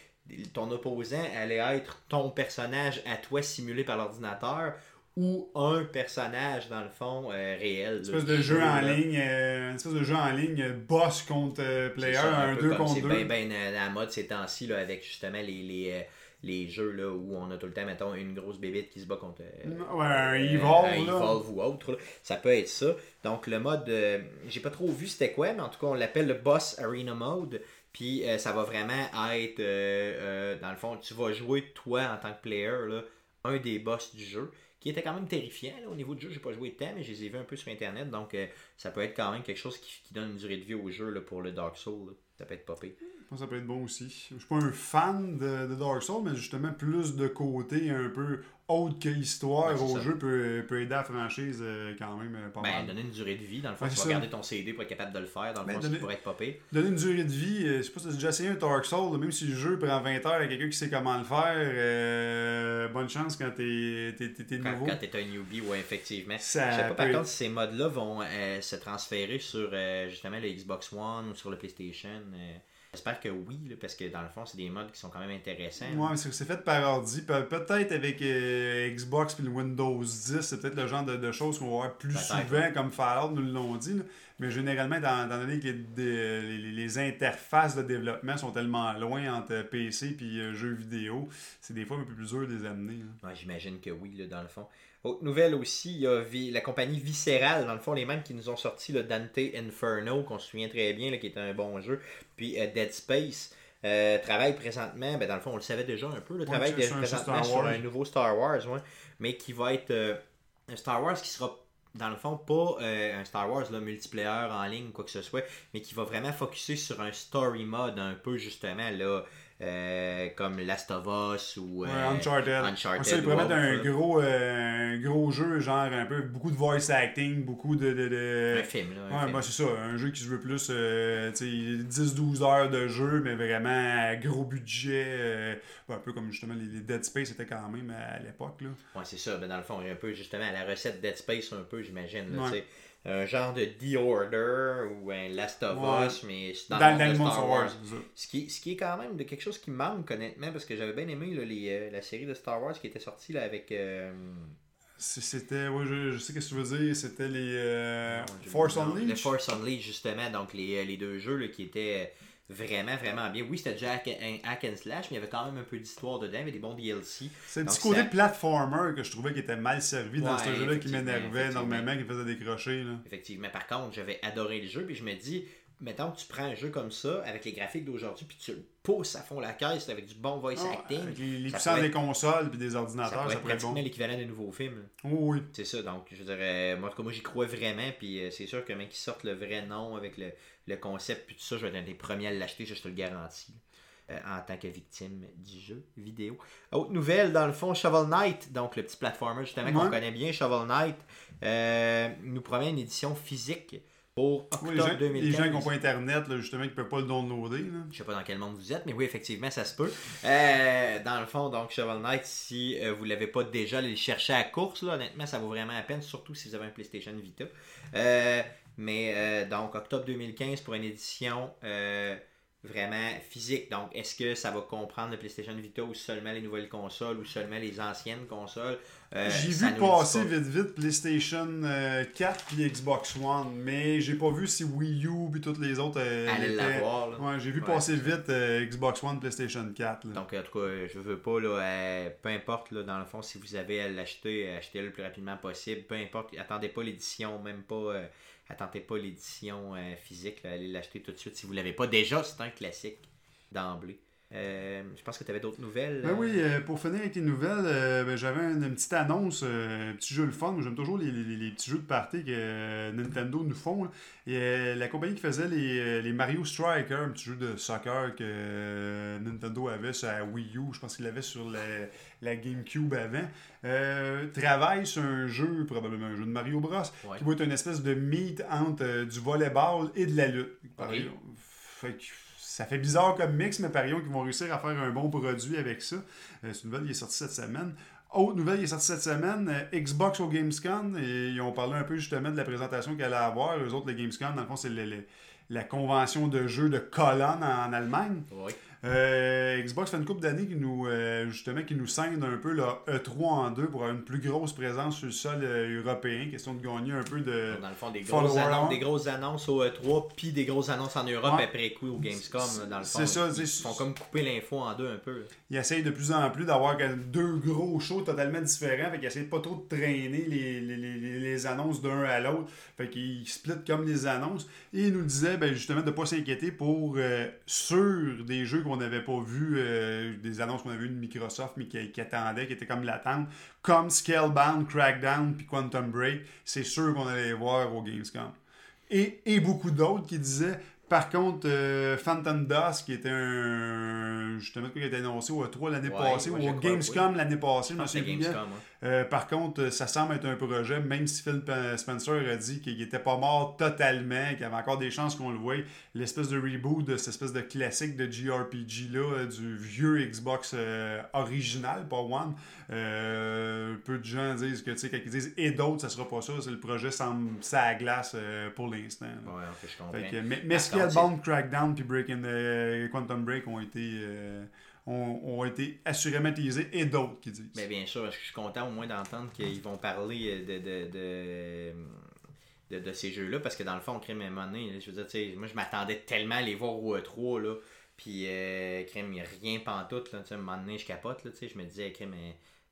ton opposant allait être ton personnage à toi simulé par l'ordinateur ou un personnage dans le fond euh, réel. Une espèce de jeu en ligne, euh, une espèce de jeu en ligne boss contre euh, player, un 2 contre 2. C'est bien ben, la mode ces temps-ci avec justement les, les, les, jeux là, où on a tout le temps, mettons, une grosse bébête qui se bat contre ouais, un Evolve, Evolve ou autre. Ça peut être ça. Donc le mode, j'ai pas trop vu c'était quoi, mais en tout cas on l'appelle le Boss Arena Mode. Puis ça va vraiment être, dans le fond, tu vas jouer toi en tant que player, là, un des boss du jeu qui était quand même terrifiant. Là, au niveau du jeu, j'ai pas joué de temps, mais je les ai vus un peu sur Internet. Donc, euh, ça peut être quand même quelque chose qui, donne une durée de vie au jeu là, pour le Dark Souls. Ça peut être popé. Pense que ça peut être bon aussi. Je suis pas un fan de, Dark Souls, mais justement, plus de côté un peu autre que histoire au jeu peut, peut, aider la franchise euh, quand même euh, pas ben, donner une durée de vie, dans le fond, tu vas garder ton CD pour être capable de le faire, dans le ben, fond, donner, ça pourrait être popé. Donner une durée de vie, euh, je sais pas si tu as déjà essayé un Dark Souls, même si le jeu prend 20 heures à quelqu'un qui sait comment le faire, bonne chance quand t'es es, nouveau. Quand t'es un newbie, ouais, effectivement. je sais pas par contre si ces modes-là vont se transférer sur justement le Xbox One ou sur le PlayStation. J'espère que oui, parce que dans le fond, c'est des modes qui sont quand même intéressants. Ouais, mais c'est fait par ordi. peut-être avec euh, Xbox et le Windows 10, c'est peut-être le genre de, choses qu'on va voir plus souvent, comme Fallout nous l'ont dit. Mais généralement, dans, dans donné que les, interfaces de développement sont tellement loin entre PC et euh, jeux vidéo, c'est des fois un peu plus dur de les amener. Ouais, J'imagine que oui, là, dans le fond. Autre nouvelle aussi, il y a la compagnie Visceral, dans le fond, les mêmes qui nous ont sorti le Dante Inferno, qu'on se souvient très bien, qui est un bon jeu, puis euh, Dead Space. Euh, travaille présentement, ben dans le fond, on le savait déjà un peu, le travail de, présentement sur un nouveau Star Wars, mais qui va être euh, un Star Wars qui sera dans le fond, pas un Star Wars là, multiplayer en ligne, quoi que ce soit, mais qui va vraiment focuser sur un story mode un peu justement là, euh, comme Last of Us ou euh, Uncharted. Uncharted. Ça, ils pourraient mettre un gros, euh, gros jeu, genre un peu beaucoup de voice acting, beaucoup de. de, de... Un film, là. Un ouais, ben, c'est ça, un jeu qui se veut plus 10-12 heures de jeu, mais vraiment gros budget. un peu comme justement les, Dead Space étaient quand même à, l'époque. Ouais, c'est ça. Ben, dans le fond, un peu justement la recette Dead Space, un peu, j'imagine un genre de The Order ou un Last of Us, mais dans, le monde Star Wars. Ce, qui, ce qui est quand même de quelque chose qui manque, honnêtement, parce que j'avais bien aimé là, les, euh, la série de Star Wars qui était sortie là, avec. Euh, c'était, oui, je, sais ce que tu veux dire, c'était les euh, Force Unleashed. Les Force Unleashed, justement, donc les, les deux jeux là, qui étaient vraiment, vraiment bien. Oui, c'était déjà un hack and slash, mais il y avait quand même un peu d'histoire dedans, il y avait des bons DLC. C'est un petit côté platformer que je trouvais qui était mal servi dans ce jeu-là, qui m'énervait énormément, qui me faisait décrocher. Là. Effectivement. Par contre, j'avais adoré le jeu, puis je me dis, mettons que tu prends un jeu comme ça, avec les graphiques d'aujourd'hui, puis tu le pousses à fond la caisse avec du bon voice ah, acting. Avec les, puissances des consoles puis des ordinateurs, ça pourrait, être bon. l'équivalent des nouveaux films. oui. C'est ça, donc je dirais, moi, moi j'y crois vraiment, puis euh, c'est sûr que même qu'ils sortent le vrai nom avec le, le concept, puis tout ça, je vais être un des premiers à l'acheter, je te le garantis. Euh, en tant que victime du jeu vidéo. Autre nouvelle, dans le fond, Shovel Knight, donc le petit platformer justement qu'on connaît bien, Shovel Knight, euh, nous promet une édition physique pour octobre les gens, 2015. Les gens qui n'ont pas Internet, justement, qui ne peuvent pas le downloader. Là. Je sais pas dans quel monde vous êtes, mais oui, effectivement, ça se peut. Euh, dans le fond, donc, Shovel Knight, si vous ne l'avez pas déjà, allez le chercher à course, là, honnêtement, ça vaut vraiment la peine, surtout si vous avez un PlayStation Vita. Mais euh, donc, octobre 2015 pour une édition euh, vraiment physique. Donc, est-ce que ça va comprendre le PlayStation Vita ou seulement les nouvelles consoles ou seulement les anciennes consoles? Euh, J'ai vu passer vite vite PlayStation 4 et Xbox One, mais j'ai pas vu si Wii U et toutes les autres. Allez l'avoir. Ouais, j'ai vu passer vite Xbox One, PlayStation 4. Donc, en tout cas, je veux pas, là, peu importe, là, dans le fond, si vous avez à l'acheter, achetez-le le plus rapidement possible. Peu importe, attendez pas l'édition, même pas attendez pas l'édition euh, physique, allez l'acheter tout de suite si vous ne l'avez pas déjà, c'est un classique d'emblée. Euh, je pense que tu avais d'autres nouvelles. Ben oui, euh, pour finir avec les nouvelles, ben, j'avais une, petite annonce, un petit jeu le fun. J'aime toujours les, petits jeux de party que Nintendo nous font. Et la compagnie qui faisait les, Mario Striker, un petit jeu de soccer que Nintendo avait sur la Wii U, je pense qu'il l'avait sur la, GameCube avant, travaille sur un jeu, probablement un jeu de Mario Bros, qui va être une espèce de meet entre du volleyball et de la lutte. Fait que ça fait bizarre comme mix, mais parions qu'ils vont réussir à faire un bon produit avec ça. Euh, c'est une nouvelle qui est sortie cette semaine. Autre nouvelle qui est sortie cette semaine, euh, Xbox au Gamescom, et ils ont parlé un peu justement de la présentation qu'elle allait avoir. Eux autres, les Gamescom, dans le fond, c'est la convention de jeux de Cologne en, Allemagne. Oui. Euh, Xbox fait une couple d'années qui nous euh, justement qui nous scinde un peu le E3 en deux pour avoir une plus grosse présence sur le sol euh, européen, question de gagner un peu de. Dans le fond, des grosses, annonces, des grosses annonces au E3, puis des grosses annonces en Europe après coup au Gamescom. Dans le fond, c'est ça. Ils font comme couper l'info en deux un peu. Ils essayent de plus en plus d'avoir deux gros shows totalement différents, fait qu'ils essayent pas trop de traîner les, les, les, les annonces d'un à l'autre, fait qu'ils splitent comme les annonces. Et ils nous disaient ben, justement de ne pas s'inquiéter pour sur des jeux qu'on n'avait pas vu, euh, des annonces qu'on avait vues de Microsoft, mais qui, qui attendaient, qui étaient comme l'attente, comme Scalebound, Crackdown, puis Quantum Break, c'est sûr qu'on allait les voir au Gamescom. Et, et beaucoup d'autres qui disaient Par contre, euh, Phantom Dust, qui était un. Justement, qui a été annoncé au 3 l'année passée, ou au Gamescom l'année passée, je me souviens. Euh, par contre, ça semble être un projet, même si Phil Spencer a dit qu'il n'était pas mort totalement, qu'il y avait encore des chances qu'on le voie. L'espèce de reboot de cette espèce de classique de JRPG là, euh, du vieux Xbox original, pas One. peu de gens disent que, tu sais, quand ils disent et d'autres, ça sera pas ça. Le projet semble ça glace pour l'instant. Ouais, en fait, je comprends. mais, mais Scalebound, Crackdown puis Breaking the Quantum Break ont été, ont, été assurément utilisés et d'autres qui disent. Mais bien sûr, je suis content au moins d'entendre qu'ils vont parler de, de, de, de, ces jeux-là parce que dans le fond, Crime et Money, je veux dire, moi je m'attendais tellement à les voir au E3 là. Puis, euh, a rien pantoute. Là, à un moment donné, je capote. Là, je me disais, crème,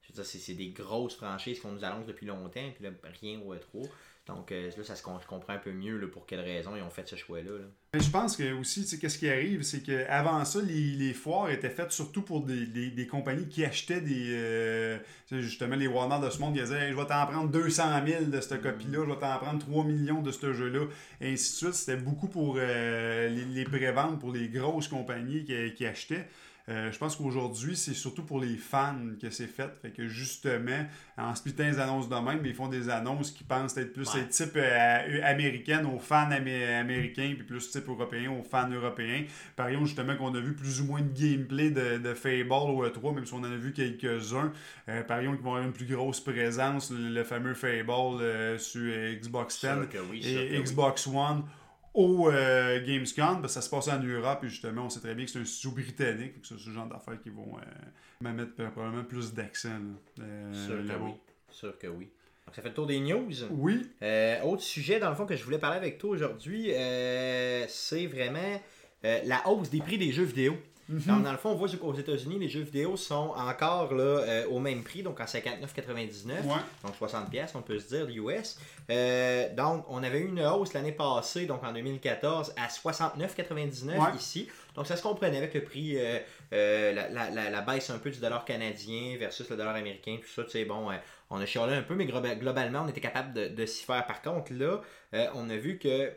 je veux dire, c'est des grosses franchises qu'on nous annonce depuis longtemps. Puis là, rien au E3. Donc euh, là, ça se, je comprends un peu mieux pour quelles raisons ils ont fait ce choix-là. Je pense que aussi, qu'est-ce qui arrive, c'est qu'avant ça, les, foires étaient faites surtout pour des, compagnies qui achetaient des. Euh, justement, les Walmart de ce monde, ils disaient Je vais t'en prendre 200 000 de cette copie-là, je vais t'en prendre 3 millions de ce jeu-là, et ainsi de suite. C'était beaucoup pour euh, les, les préventes pour les grosses compagnies qui achetaient. Euh, je pense qu'aujourd'hui, c'est surtout pour les fans que c'est fait. Fait que justement, en splittant les annonces de même, ils font des annonces qui pensent être plus type euh, américaine aux fans américains, puis plus type européen aux fans européens. Par exemple, justement, qu'on a vu plus ou moins de gameplay de, de Fable au E3, même si on en a vu quelques-uns. Euh, par exemple, qui vont avoir une plus grosse présence, le, fameux Fable sur Xbox 10 et Xbox One au euh, Gamescom, parce que ça se passe en Europe, et justement, on sait très bien que c'est un studio britannique, c'est ce genre d'affaires qui vont euh, mettre probablement plus d'accent euh, Sûr que oui. Sûr que oui. Donc, ça fait le tour des news. Oui. autre sujet, dans le fond, que je voulais parler avec toi aujourd'hui, c'est vraiment la hausse des prix des jeux vidéo. Mhm. dans le fond, on voit qu'aux États-Unis, les jeux vidéo sont encore là, euh, au même prix, donc en 59,99, donc 60$, on peut se dire, l'US. Euh, donc, on avait eu une hausse l'année passée, donc en 2014, à 69,99 ici. Donc, ça se comprenait avec le prix, euh, la, baisse un peu du dollar canadien versus le dollar américain, tout ça, tu sais, bon, on a chialé un peu, mais globalement, on était capable de, de s'y faire. Par contre, là, on a vu que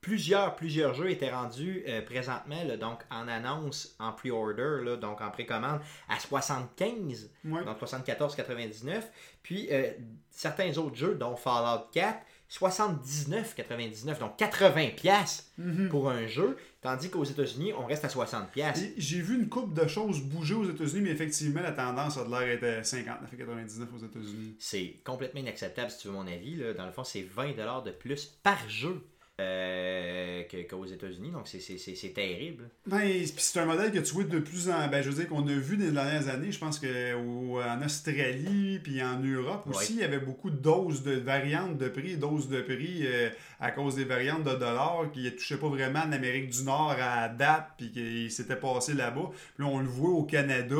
plusieurs, plusieurs jeux étaient rendus euh, présentement, donc en annonce, en pre-order, donc en précommande, à 75, donc 74,99. Puis euh, certains autres jeux, dont Fallout 4, 79,99, donc 80 pièces mhm. pour un jeu, tandis qu'aux États-Unis, on reste à 60 pièces. J'ai vu une coupe de choses bouger aux États-Unis, mais effectivement, la tendance a de l'air d'être 59,99 aux États-Unis. C'est complètement inacceptable, si tu veux mon avis. Dans le fond, c'est 20 de plus par jeu euh, qu'aux États-Unis. Donc, c'est terrible. Ben, c'est un modèle que tu vois de plus en. Ben, je veux dire qu'on a vu dans les dernières années. Je pense qu'en Australie puis en Europe aussi, il y avait beaucoup de doses de variantes de prix, doses de prix euh, à cause des variantes de dollars qui ne touchaient pas vraiment en Amérique du Nord à date puis qui s'était passé là-bas. Puis là, on le voit au Canada.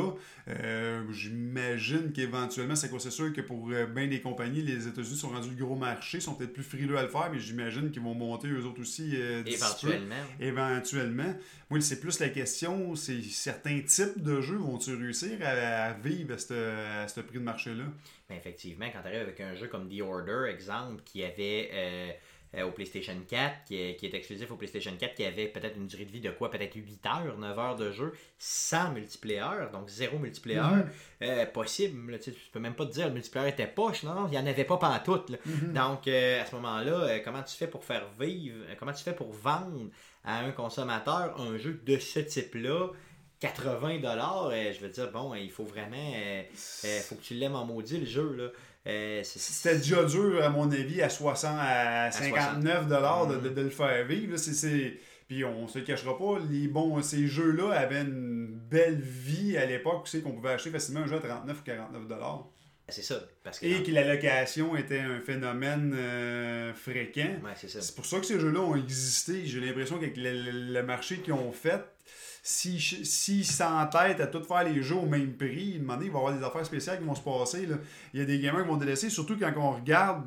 Euh, j'imagine qu'éventuellement, c'est sûr que pour bien des compagnies, les États-Unis sont rendus le gros marché, sont peut-être plus frileux à le faire, mais j'imagine qu'ils vont monter eux autres aussi. Euh, éventuellement. éventuellement. Moi, c'est plus la question, c'est certains types de jeux vont-ils réussir à, vivre à ce prix de marché-là? Ben, effectivement, quand tu arrives avec un jeu comme The Order, exemple, qui avait... Euh, euh, au PlayStation 4, qui est, qui est, exclusif au PlayStation 4, qui avait peut-être une durée de vie de quoi? Peut-être 8 heures, 9 heures de jeu, sans multiplayer, donc zéro multiplayer. Mhm. Euh, possible, tu, peux même pas te dire le multiplayer était poche, non, il n'y en avait pas pantoute. Là. Mhm. Donc euh, à ce moment-là, comment tu fais pour faire vivre, comment tu fais pour vendre à un consommateur un jeu de ce type-là? 80 dollars, je veux dire, bon, il faut vraiment, il faut que tu l'aimes en maudit le jeu. Là. Euh, C'était déjà dur, à mon avis, à 60, à 59 dollars de, de, le faire vivre. Puis on se le cachera pas, les bons, ces jeux-là avaient une belle vie à l'époque, tu sais, qu'on pouvait acheter facilement un jeu à 39 ou 49 dollars. C'est ça. Parce que Et que la location était un phénomène euh, fréquent. c'est pour ça que ces jeux-là ont existé. J'ai l'impression qu'avec le, le, marché qu'ils ont fait, s'ils si, si s'entêtent à tout faire les jeux au même prix, il va y avoir des affaires spéciales qui vont se passer. Là. Il y a des gamers qui vont délaisser, surtout quand on regarde,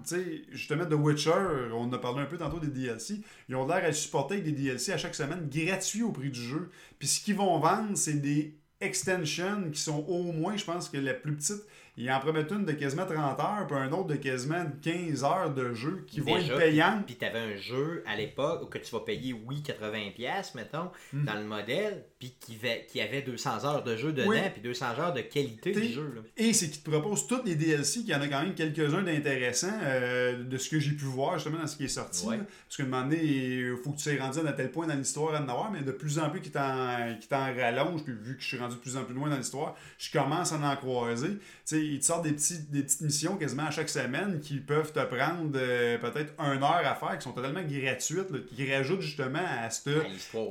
justement, The Witcher, on a parlé un peu tantôt des DLC, ils ont l'air à supporter des DLC à chaque semaine gratuits au prix du jeu. Puis ce qu'ils vont vendre, c'est des extensions qui sont au moins, je pense que la plus petite ils en promettent une de quasiment 30 heures, puis un autre de quasiment 15 heures de jeu qui vont être payantes. Puis tu avais un jeu à l'époque que tu vas payer, oui, 80$, mettons, hmm. dans le modèle, puis qui, qui avait 200 heures de jeu dedans, puis 200 heures de qualité du jeu. Et c'est qu'ils te proposent tous les DLC, qu'il y en a quand même quelques-uns d'intéressants, euh, de ce que j'ai pu voir justement dans ce qui est sorti. Parce qu'à un moment donné, il faut que tu sois rendu à tel point dans l'histoire à en avoir, mais de plus en plus qui t'en rallonge, puis vu que je suis rendu de plus en plus loin dans l'histoire, je commence à en croiser. sais, ils te sortent des, petits, des petites missions quasiment à chaque semaine qui peuvent te prendre euh, peut-être une heure à faire, qui sont totalement gratuites, qui rajoutent justement à ce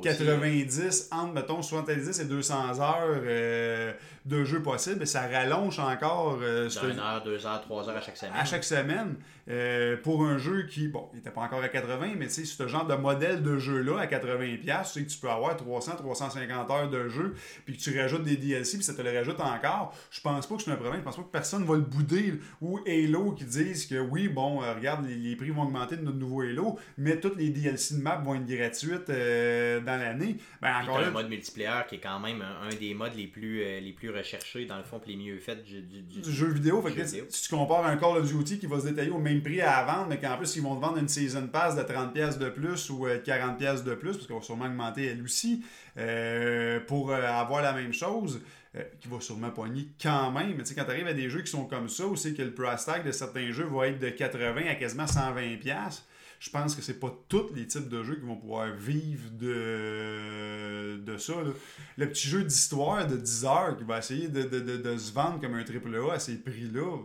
90, entre, mettons, 70 et 200 heures euh, de jeu possible, et ça rallonge encore. Euh, une heure, deux heures, trois heures à chaque semaine. À chaque semaine. Euh, pour un jeu qui, bon, il n'était pas encore à 80, mais tu sais, ce genre de modèle de jeu-là à 80$, tu sais que tu peux avoir 300, 350 heures de jeu, puis que tu rajoutes des DLC, puis ça te le rajoute encore. Je pense pas que c'est un problème. Je pense pas que personne va le bouder. Ou Halo qui disent que oui, bon, euh, regarde, les, prix vont augmenter de notre nouveau Halo, mais toutes les DLC de map vont être gratuites euh, dans l'année. Ben, encore là, un mode multiplayer qui est quand même un, des modes les plus, les plus recherchés, dans le fond, les mieux faits du, du, jeu vidéo. Fait si tu compares un Call of Duty qui va se détailler au même prix à vendre, mais qu'en plus, ils vont te vendre une season pass de 30$ de plus ou 40$ euh, de plus, parce qu'on va sûrement augmenter elle aussi, euh, pour euh, avoir la même chose. qui va sûrement poigner quand même. Mais tu sais, quand tu arrives à des jeux qui sont comme ça, aussi que le price tag de certains jeux va être de 80 à quasiment 120$, je pense que c'est pas tous les types de jeux qui vont pouvoir vivre de, de ça. Le petit jeu d'histoire de 10 heures qui va essayer de, de, de, se vendre comme un triple A à ces prix-là,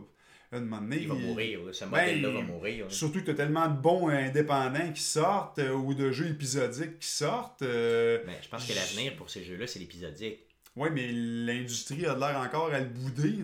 il va mourir, ce modèle-là va mourir. Surtout que tu as tellement de bons indépendants qui sortent euh, ou de jeux épisodiques qui sortent. Euh, ben, je pense que l'avenir pour ces jeux-là, c'est l'épisodique. Oui, mais l'industrie a l'air encore à le bouder.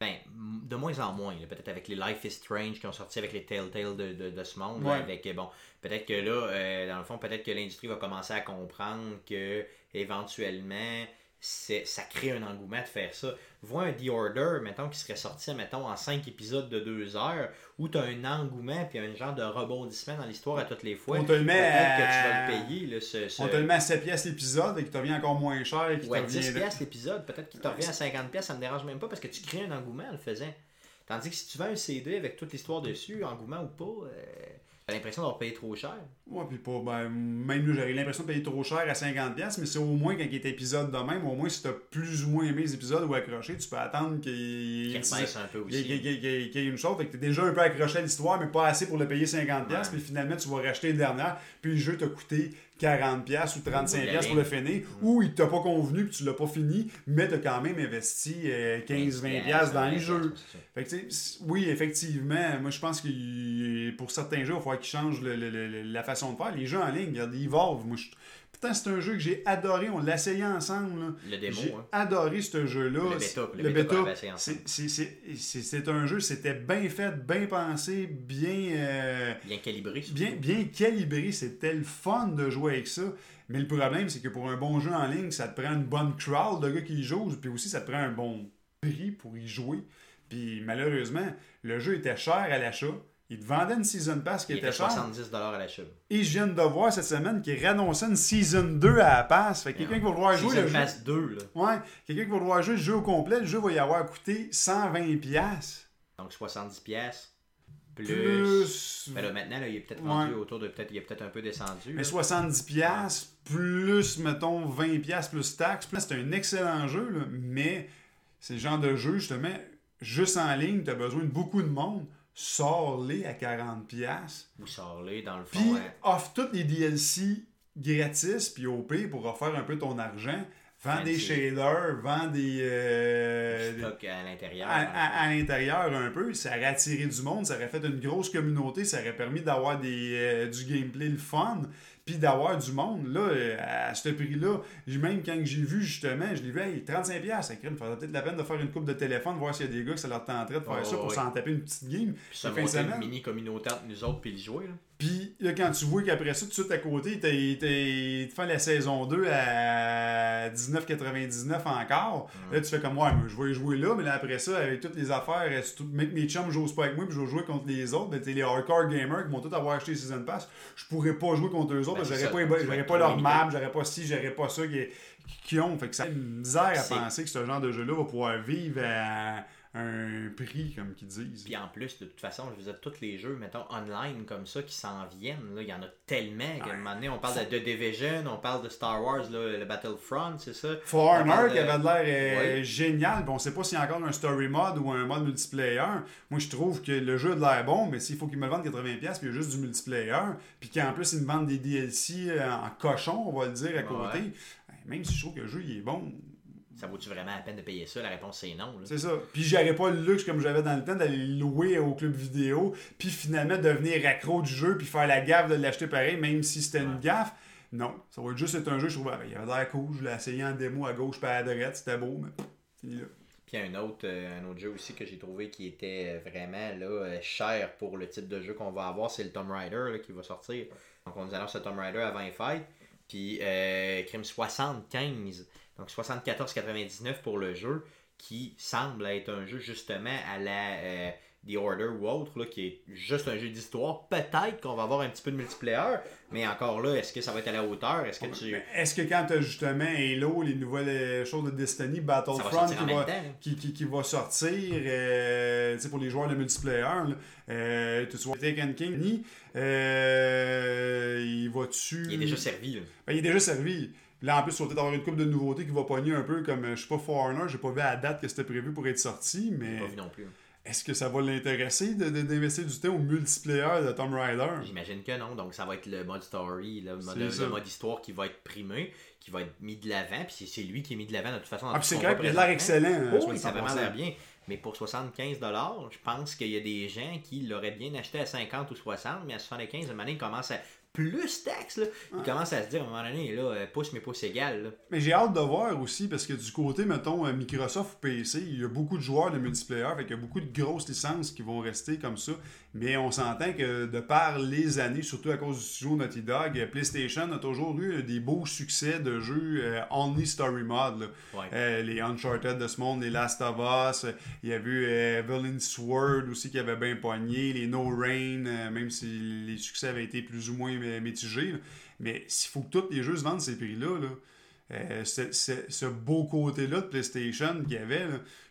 Ben, de moins en moins. Peut-être avec les Life is Strange qui ont sorti avec les Telltale de, de, de ce monde. avec, bon, peut-être que là, euh, dans le fond, peut-être que l'industrie va commencer à comprendre que éventuellement ça crée un engouement de faire ça. Vois un The Order, mettons, qui serait sorti, mettons, en 5 épisodes de 2 heures, où tu as un engouement puis un genre de rebondissement dans l'histoire à toutes les fois. On te le met à... que tu vas le payer. On te le met à 7 pièces l'épisode et qui te revient encore moins cher. Qui ouais, 10 pièces l'épisode, peut-être qu'il te revient à 50 pièces, ça me dérange même pas parce que tu crées un engouement en le faisant. Tandis que si tu vends un CD avec toute l'histoire dessus, engouement ou pas, euh, T'as l'impression d'avoir payé trop cher. Ouais, puis pas. Ben, même nous, j'avais l'impression de payer trop cher à 50$, mais c'est au moins quand il est épisode de même, au moins si t'as plus ou moins aimé les épisodes ou accroché, tu peux attendre qu'il y ait une chose. Fait que t'es déjà un peu accroché à l'histoire, mais pas assez pour le payer 50$, puis finalement tu vas racheter le dernier, puis le jeu t'a coûté 40$ ou 35$ pour le finir, ou il t'a pas convenu que tu l'as pas fini, mais t'as quand même investi 15-20$ euh, dans les jeux. Fait que, oui, effectivement, moi je pense que pour certains jeux, il va falloir qu'ils changent la façon de faire. Les jeux en ligne, ils. Moi, je, Putain, c'est un jeu que j'ai adoré. On l'a essayé ensemble. Le démo. J'ai hein. adoré ce jeu-là. Le bêta. Le, bêta. C'est un jeu, c'était bien fait, bien pensé, bien. Euh, bien calibré. Bien, bien calibré. C'était le fun de jouer avec ça. Mais le problème, c'est que pour un bon jeu en ligne, ça te prend une bonne crowd de gars qui y jouent. Puis aussi, ça te prend un bon prix pour y jouer. Puis malheureusement, le jeu était cher à l'achat. Il te vendait une Season Pass qui était, était 70$ à l'achat. Et je viens de voir cette semaine qu'il réannonçait une Season 2 à la passe. Fait quelqu'un qui va vouloir jouer. Season Pass 2, là. Ouais. Quelqu'un qui va vouloir jouer le jeu au complet, le jeu va y avoir coûté 120$. Donc 70$. Plus. plus... Ben là, maintenant, là, il est peut-être rendu autour de. Peut-être, il est peut-être un peu descendu. Mais 70$, plus, mettons, 20$ plus taxes. C'est un excellent jeu, là, mais c'est le genre de jeu, justement, juste en ligne, tu as besoin de beaucoup de monde sors-les à 40$. Ou sors-les dans le fond. Puis offre toutes les DLC gratis, puis au pire, pour refaire un peu ton argent. Vends des shaders, vends des. Euh, à l'intérieur. À, l'intérieur un peu. Ça aurait attiré du monde, ça aurait fait une grosse communauté, ça aurait permis d'avoir des, euh, du gameplay le fun puis d'avoir du monde, là, euh, à ce prix-là, même quand j'ai vu, justement, je l'ai vu, hey, 35$, ça crée, faudrait peut-être la peine de faire une coupe de téléphone, voir s'il y a des gars qui ça leur tenterait de faire ça pour s'en taper une petite game. Puis ça une mini communauté entre nous autres, puis les jouer, là. Puis là, quand tu vois qu'après ça, tout de suite à côté, il te fait la saison 2 à 19,99 encore. Mm. Là, tu fais comme moi, je vais jouer là, mais là, après ça, avec toutes les affaires, mes chums jouent pas avec moi, puis je vais jouer contre les autres. Ben, les hardcore gamers qui vont tous avoir acheté Season Pass. Je pourrais pas jouer contre eux autres, ben, j'aurais pas, pas leur map, j'aurais pas ci, j'aurais pas ça qui, qui ont. Fait que ça une misère à penser que ce genre de jeu-là va pouvoir vivre à un prix, comme qu'ils disent. Puis en plus, de toute façon, je veux dire, tous les jeux, mettons, online comme ça, qui s'en viennent, là, il y en a tellement qu'à un moment donné, on parle de The Division, on parle de Star Wars, là, le Battlefront, c'est ça? Foreigner, qui avait l'air euh, génial, on sait pas s'il y a encore un story mode ou un mode multiplayer. Moi, je trouve que le jeu a de l'air bon, mais s'il faut qu'il me le vende 80$, puis il y a juste du multiplayer, puis qu'en plus, il me vendent des DLC euh, en cochon, on va le dire, à côté, ben, même si je trouve que le jeu il est bon, ça vaut-tu vraiment la peine de payer ça? La réponse c'est non. C'est ça. Puis j'aurais pas le luxe comme j'avais dans le temps d'aller louer au club vidéo, puis finalement devenir accro du jeu, puis faire la gaffe de l'acheter pareil, même si c'était une gaffe. Non, ça va juste être un jeu, je trouve, il avait l'air cool, je l'ai essayé en démo à gauche pas à droite, c'était beau, mais fini là. Puis un autre, euh, un autre jeu aussi que j'ai trouvé qui était vraiment là, euh, cher pour le type de jeu qu'on va avoir, c'est le Tomb Raider qui va sortir. Donc on nous annonce le Tomb Raider avant les fêtes. Puis euh, Crime 75 donc 74,99 pour le jeu, qui semble être un jeu justement à la euh, The Order ou autre, là, qui est juste un jeu d'histoire. Peut-être qu'on va avoir un petit peu de multiplayer, mais encore là, est-ce que ça va être à la hauteur? Est-ce que tu... Est-ce que quand tu as justement Halo, les nouvelles euh, choses de Destiny, Battlefront qui va, qui, va, sortir euh, pour les joueurs de multiplayer, euh, tu vois Taken King, euh, il va-tu... Il est déjà servi. Ben, il est déjà servi. Là, en plus, il va peut-être avoir une coupe de nouveautés qui va pogner un peu comme, je suis pas Foreigner, j'ai pas vu à la date que c'était prévu pour être sorti, mais. Pas vu non plus. Est-ce que ça va l'intéresser d'investir du temps au multiplayer de Tomb Raider? J'imagine que non. Donc, ça va être le mode story, le mode, le mode histoire qui va être primé, qui va être mis de l'avant. Puis c'est lui qui est mis de l'avant de toute façon. ah, puis c'est clair, il a l'air excellent. Hein, oui, ça a vraiment l'air bien. Mais pour 75$, je pense qu'il y a des gens qui l'auraient bien acheté à 50 ou 60, mais à 75, le il commence à plus taxe, là, il commence à se dire à un moment donné, là, euh, pouce mais pouce égal. Mais j'ai hâte de voir aussi, parce que du côté, mettons, euh, Microsoft ou PC, il y a beaucoup de joueurs de multiplayer, fait qu'il y a beaucoup de grosses licences qui vont rester comme ça. Mais on s'entend que de par les années, surtout à cause du studio Naughty Dog, PlayStation a toujours eu des beaux succès de jeux euh, Only Story Mode. les Uncharted de ce monde, les Last of Us, il y a eu Evelyn Sword aussi qui avait bien poigné, les No Rain, même si les succès avaient été plus ou moins mitigé. Mais s'il faut que tous les jeux se vendent ces prix-là, euh, ce beau côté-là de PlayStation qu'il y avait,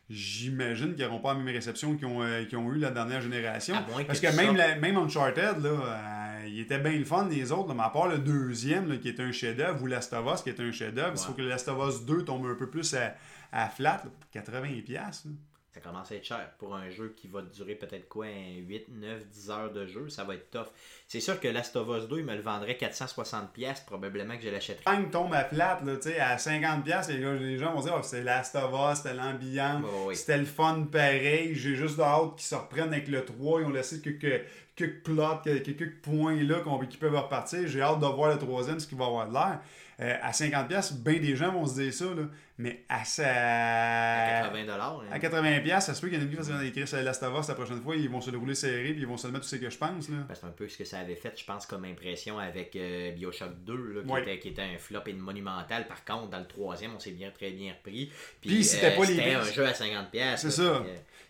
j'imagine qu'ils n'auront pas la même réception qu'ils ont, euh, ont, eu la dernière génération. Parce que, même, même Uncharted, là, euh, il était bien le fun des autres, mais à part le deuxième qui est un chef-d'œuvre, ou Last of Us qui est un chef-d'œuvre, il faut que Last of Us 2 tombe un peu plus à, à flat, 80$. Ça commence à être cher pour un jeu qui va durer peut-être quoi, 8, 9, 10 heures de jeu, ça va être tough. C'est sûr que Last of Us 2, il me le vendrait 460$, probablement que je l'achèterais. Quand il tombe à flat, là, à 50$, les, les gens vont dire oh, c'est Last of Us, c'était l'ambiance, c'était le fun pareil, j'ai juste hâte qu'ils se reprennent avec le 3, ils ont laissé quelques, quelques plots, quelques points là qui peuvent repartir. J'ai hâte de voir le troisième, ce qui va avoir de l'air. Euh, à 50$, bien des gens vont se dire ça, là. mais à, ça... à 80$. Hein. À 80$, ça se peut qu'il y en ait qui vont écrire sur Last of Us la prochaine fois, ils vont se dérouler serré puis ils vont se mettre tout ce que je pense. Là. C'est un peu ce que ça avait fait, je pense, comme impression avec euh, Bioshock 2, là, qui, était, qui, était, un flop et monumental. Par contre, dans le troisième, on s'est bien très bien repris. Puis, c'était euh, pas les un jeu à 50$. C'est ça.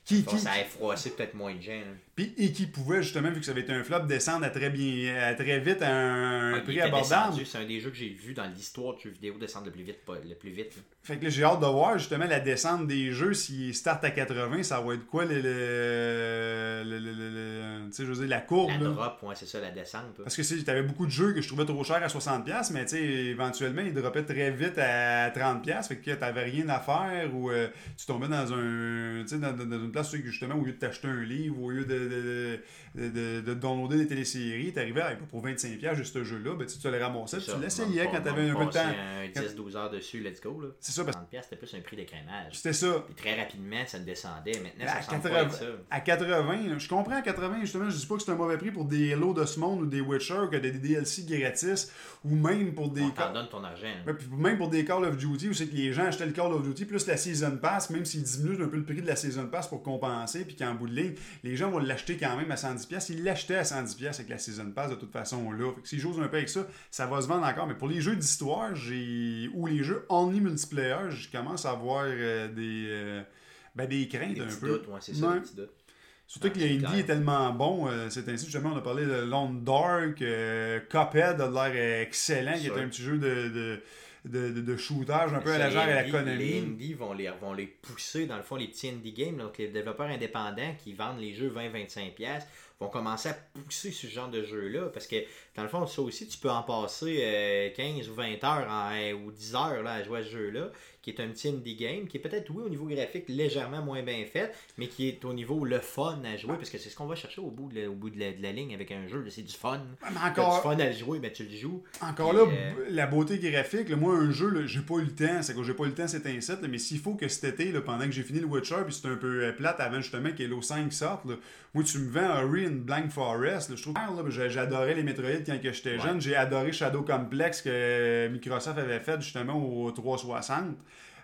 Qui, Ça a froissé peut-être moins de gens. Puis, et qui pouvait, justement, vu que ça avait été un flop, descendre à très, bien, très vite à un, prix abordable. C'est un des jeux que j'ai vu dans l'histoire de jeux vidéo descendre le plus vite. Le plus vite Fait que j'ai hâte de voir, justement, la descente des jeux. S'ils start à 80, ça va être quoi le, tu sais, je veux dire, la courbe. La drop, ouais, c'est ça, la descente. Parce que tu avais beaucoup de jeux que je trouvais trop chers à 60$, mais tu sais, éventuellement, ils droppaient très vite à 30$. Fait que tu n'avais rien à faire ou euh, tu tombais dans un dans, dans, une place où, justement, au lieu de t'acheter un livre, au lieu de, de, de, downloader des téléséries, t'arrivais pour 25$ juste ce jeu-là, ben, tu, tu le ramassais, tu l'essayais quand t'avais un peu de temps. 10-12 heures dessus, let's go. C'est ça. Parce... 30$, c'était plus un prix d'écrémage. C'était ça. Puis très rapidement, ça descendait. Maintenant, ben, ça à 80, ça. À 80, je comprends à 80, justement, je dis pas que c'est un mauvais prix pour des lots de ce monde ou des Witcher, que des DLC gratis, ou même pour des. On t'en donne ton argent. même pour des Call of Duty, où c'est que les gens achetaient le Call of Duty plus la Season Pass, même s'ils diminuent un peu le prix de la Season Pass pour compenser, puis qu'en bout de ligne, les gens vont l'acheter quand même à 110$. Ils l'achetaient à 110$ avec la Season Pass de toute façon là. Fait que s'ils jouent un peu avec ça, ça va se vendre encore. Mais pour les jeux d'histoire, j'ai ou les jeux only multiplayer, je commence à avoir euh, des, euh, ben, des craintes un peu. Doutes, ouais, c'est ça, Surtout que l'indie est tellement bon. Euh, c'est ainsi, justement, on a parlé de Lone Dark, Cuphead a l'air excellent, qui est un petit jeu de de, de, shootage un peu à la genre à la Konami. Les indies vont les, vont les pousser, dans le fond, les petits indie games, donc les développeurs indépendants qui vendent les jeux 20-25$ vont commencer à pousser ce genre de jeu-là. Parce que, dans le fond, ça aussi, tu peux en passer 15 euh, ou 20 heures ou 10 heures là, à jouer à ce jeu-là qui est un petit indie game, qui est peut-être, oui, au niveau graphique, légèrement moins bien fait, mais qui est au niveau le fun à jouer, parce que c'est ce qu'on va chercher au bout de, au bout de, la, ligne avec un jeu. C'est du fun. Mais encore... du fun à jouer, mais tu le joues. Encore là, euh, la beauté graphique, moi, un jeu, j'ai pas eu le temps, c'est que j'ai pas eu le temps, c'est un set, mais s'il faut que cet été, pendant que j'ai fini le Witcher, puis c'était un peu euh, plate avant justement que Halo 5 sorte, moi, tu me vends Ori in Blank Forest, je trouve j'adorais les Metroid quand j'étais jeune, j'ai adoré Shadow Complex que Microsoft avait fait justement au 360.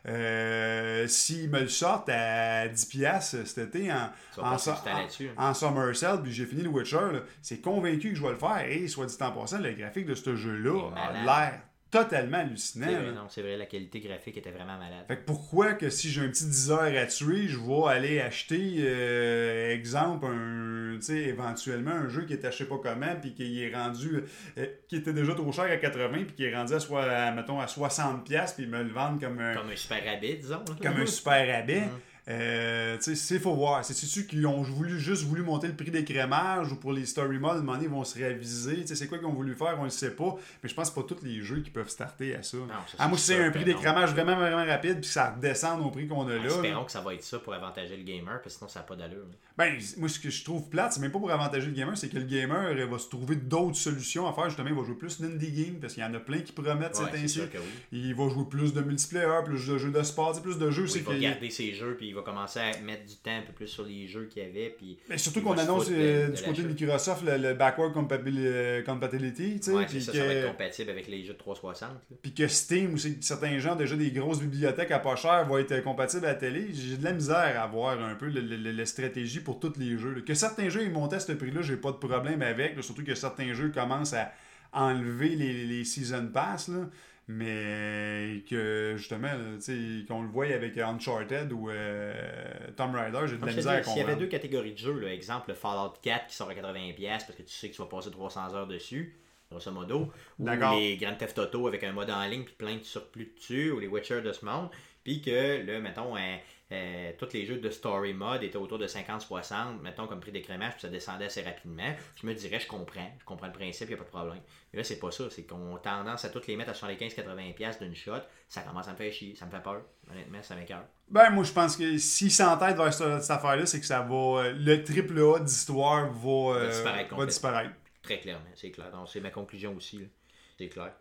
Euh, S'ils me le sortent à 10$ cet été en, en, en, Summer puis j'ai fini le Witcher, c'est convaincu que je vais le faire. Et soit dit en passant, le graphique de ce jeu-là a l'air totalement hallucinant. non, c'est vrai, la qualité graphique était vraiment malade. Fait que pourquoi que si j'ai un petit 10 heures à tuer, je vais aller acheter, euh, exemple, un, éventuellement un jeu qui est acheté pas comment, puis qui est rendu, euh, qui était déjà trop cher à 80, puis qui est rendu à, soit, mettons, à 60$, puis me le vendent comme un... Comme un super rabais, disons. Comme un super rabais. Mm-hmm. Euh, c'est faut voir. C'est ceux qui ont voulu, juste voulu monter le prix d'écrémage ou pour les story modes, à un moment donné, ils vont se réviser? C'est quoi qu'ils ont voulu faire, on ne sait pas. Mais je pense que pas tous les jeux qui peuvent starter à ça. Non, ah, moi, c'est un prix d'écrémage vraiment, vraiment rapide, puis ça redescend au prix qu'on a là. Espérons que ça va être ça pour avantager le gamer, parce que sinon, ça n'a pas d'allure. Ben, moi, ce que je trouve plate, c'est même pas pour avantager le gamer, c'est que le gamer va se trouver d'autres solutions à faire. Justement, il va jouer plus d'indie game, parce qu'il y en a plein qui promettent ouais, ainsi. Il va jouer plus de multiplayer, plus de jeux de sport, plus de jeux. il va garder ses jeux, puis il va commencer à mettre du temps un peu plus sur les jeux qu'il y avait. Puis mais surtout qu'on annonce euh, du côté de Microsoft le, backward euh, compatibility. Tu sais, ça, ça va être compatible avec les jeux de 360. Puis que Steam, ou certains gens, déjà des grosses bibliothèques à pas cher, vont être compatibles à la télé. J'ai de la misère à voir un peu la stratégie pour tous les jeux. Que certains jeux ils montent à ce prix-là, j'ai pas de problème avec. surtout que certains jeux commencent à enlever les, les Season Pass. Là mais que justement, qu'on le voit avec Uncharted ou euh, Tomb Raider, j'ai de la misère à comprendre. S'il y avait deux catégories de jeux, là, exemple Fallout 4 qui sort à 80$ parce que tu sais que tu vas passer 300 heures dessus, grosso modo, ou les Grand Theft Auto avec un mode en ligne puis plein de surplus dessus, ou les Witcher de ce monde, puis que, là, mettons, un, euh, tous les jeux de story mode étaient autour de 50-60, mettons comme prix d'écrémage, puis ça descendait assez rapidement. Je me dirais, je comprends, je comprends le principe, il n'y a pas de problème. Mais là, c'est pas ça, c'est qu'on a tendance à toutes les mettre à 75-80$ d'une shot, ça commence à me faire chier, ça me fait peur, honnêtement, ça m'écœure. Ben, moi, je pense que si s'entête vers cette, cette affaire-là, c'est que ça va. Euh, le triple A d'histoire va, euh, va, disparaître, Très clairement, c'est clair. Donc, c'est ma conclusion aussi, c'est clair.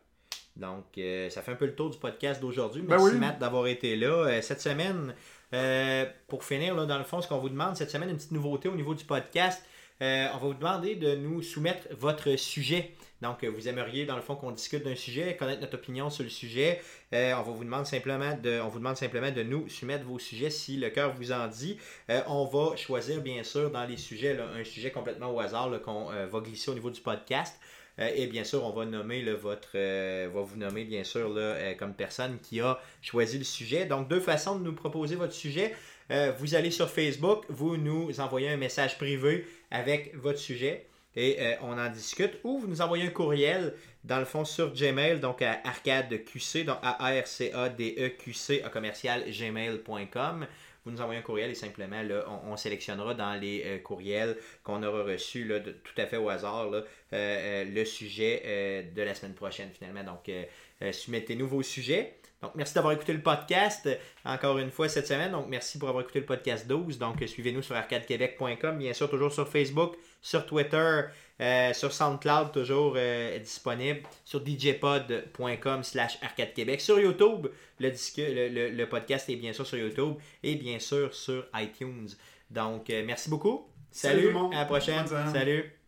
Donc, ça fait un peu le tour du podcast d'aujourd'hui. Ben Merci, Matt, d'avoir été là. cette semaine, euh, pour finir, dans le fond, ce qu'on vous demande cette semaine, une petite nouveauté au niveau du podcast. Euh, on va vous demander de nous soumettre votre sujet. Donc, vous aimeriez, dans le fond, qu'on discute d'un sujet, connaître notre opinion sur le sujet. Euh, on, va vous demande simplement de, on vous demande simplement de nous soumettre vos sujets si le cœur vous en dit. on va choisir, bien sûr, dans les sujets, un sujet complètement au hasard qu'on va glisser au niveau du podcast. Euh, et bien sûr, on va nommer votre, euh, va vous nommer bien sûr euh, comme personne qui a choisi le sujet. Donc deux façons de nous proposer votre sujet. vous allez sur Facebook, vous nous envoyez un message privé avec votre sujet et on en discute. Ou vous nous envoyez un courriel dans le fond sur Gmail, donc à arcadeqc, donc a r c a d e q c à commercial gmail.com vous nous envoyez un courriel et simplement, là, on, sélectionnera dans les euh, courriels qu'on aura reçus là, tout à fait au hasard euh, euh, le sujet de la semaine prochaine finalement. Donc, soumettez-nous vos sujets. Donc, merci d'avoir écouté le podcast encore une fois cette semaine. Donc, merci pour avoir écouté le podcast 12. Donc, suivez-nous sur arcadequebec.com, bien sûr, toujours sur Facebook, sur Twitter, euh, sur SoundCloud, toujours euh, disponible. Sur djpod.com slash arcade québec. Sur YouTube, le, disque, le, podcast est bien sûr sur YouTube et bien sûr sur iTunes. Donc, euh, merci beaucoup. Salut, à la prochaine. Salut.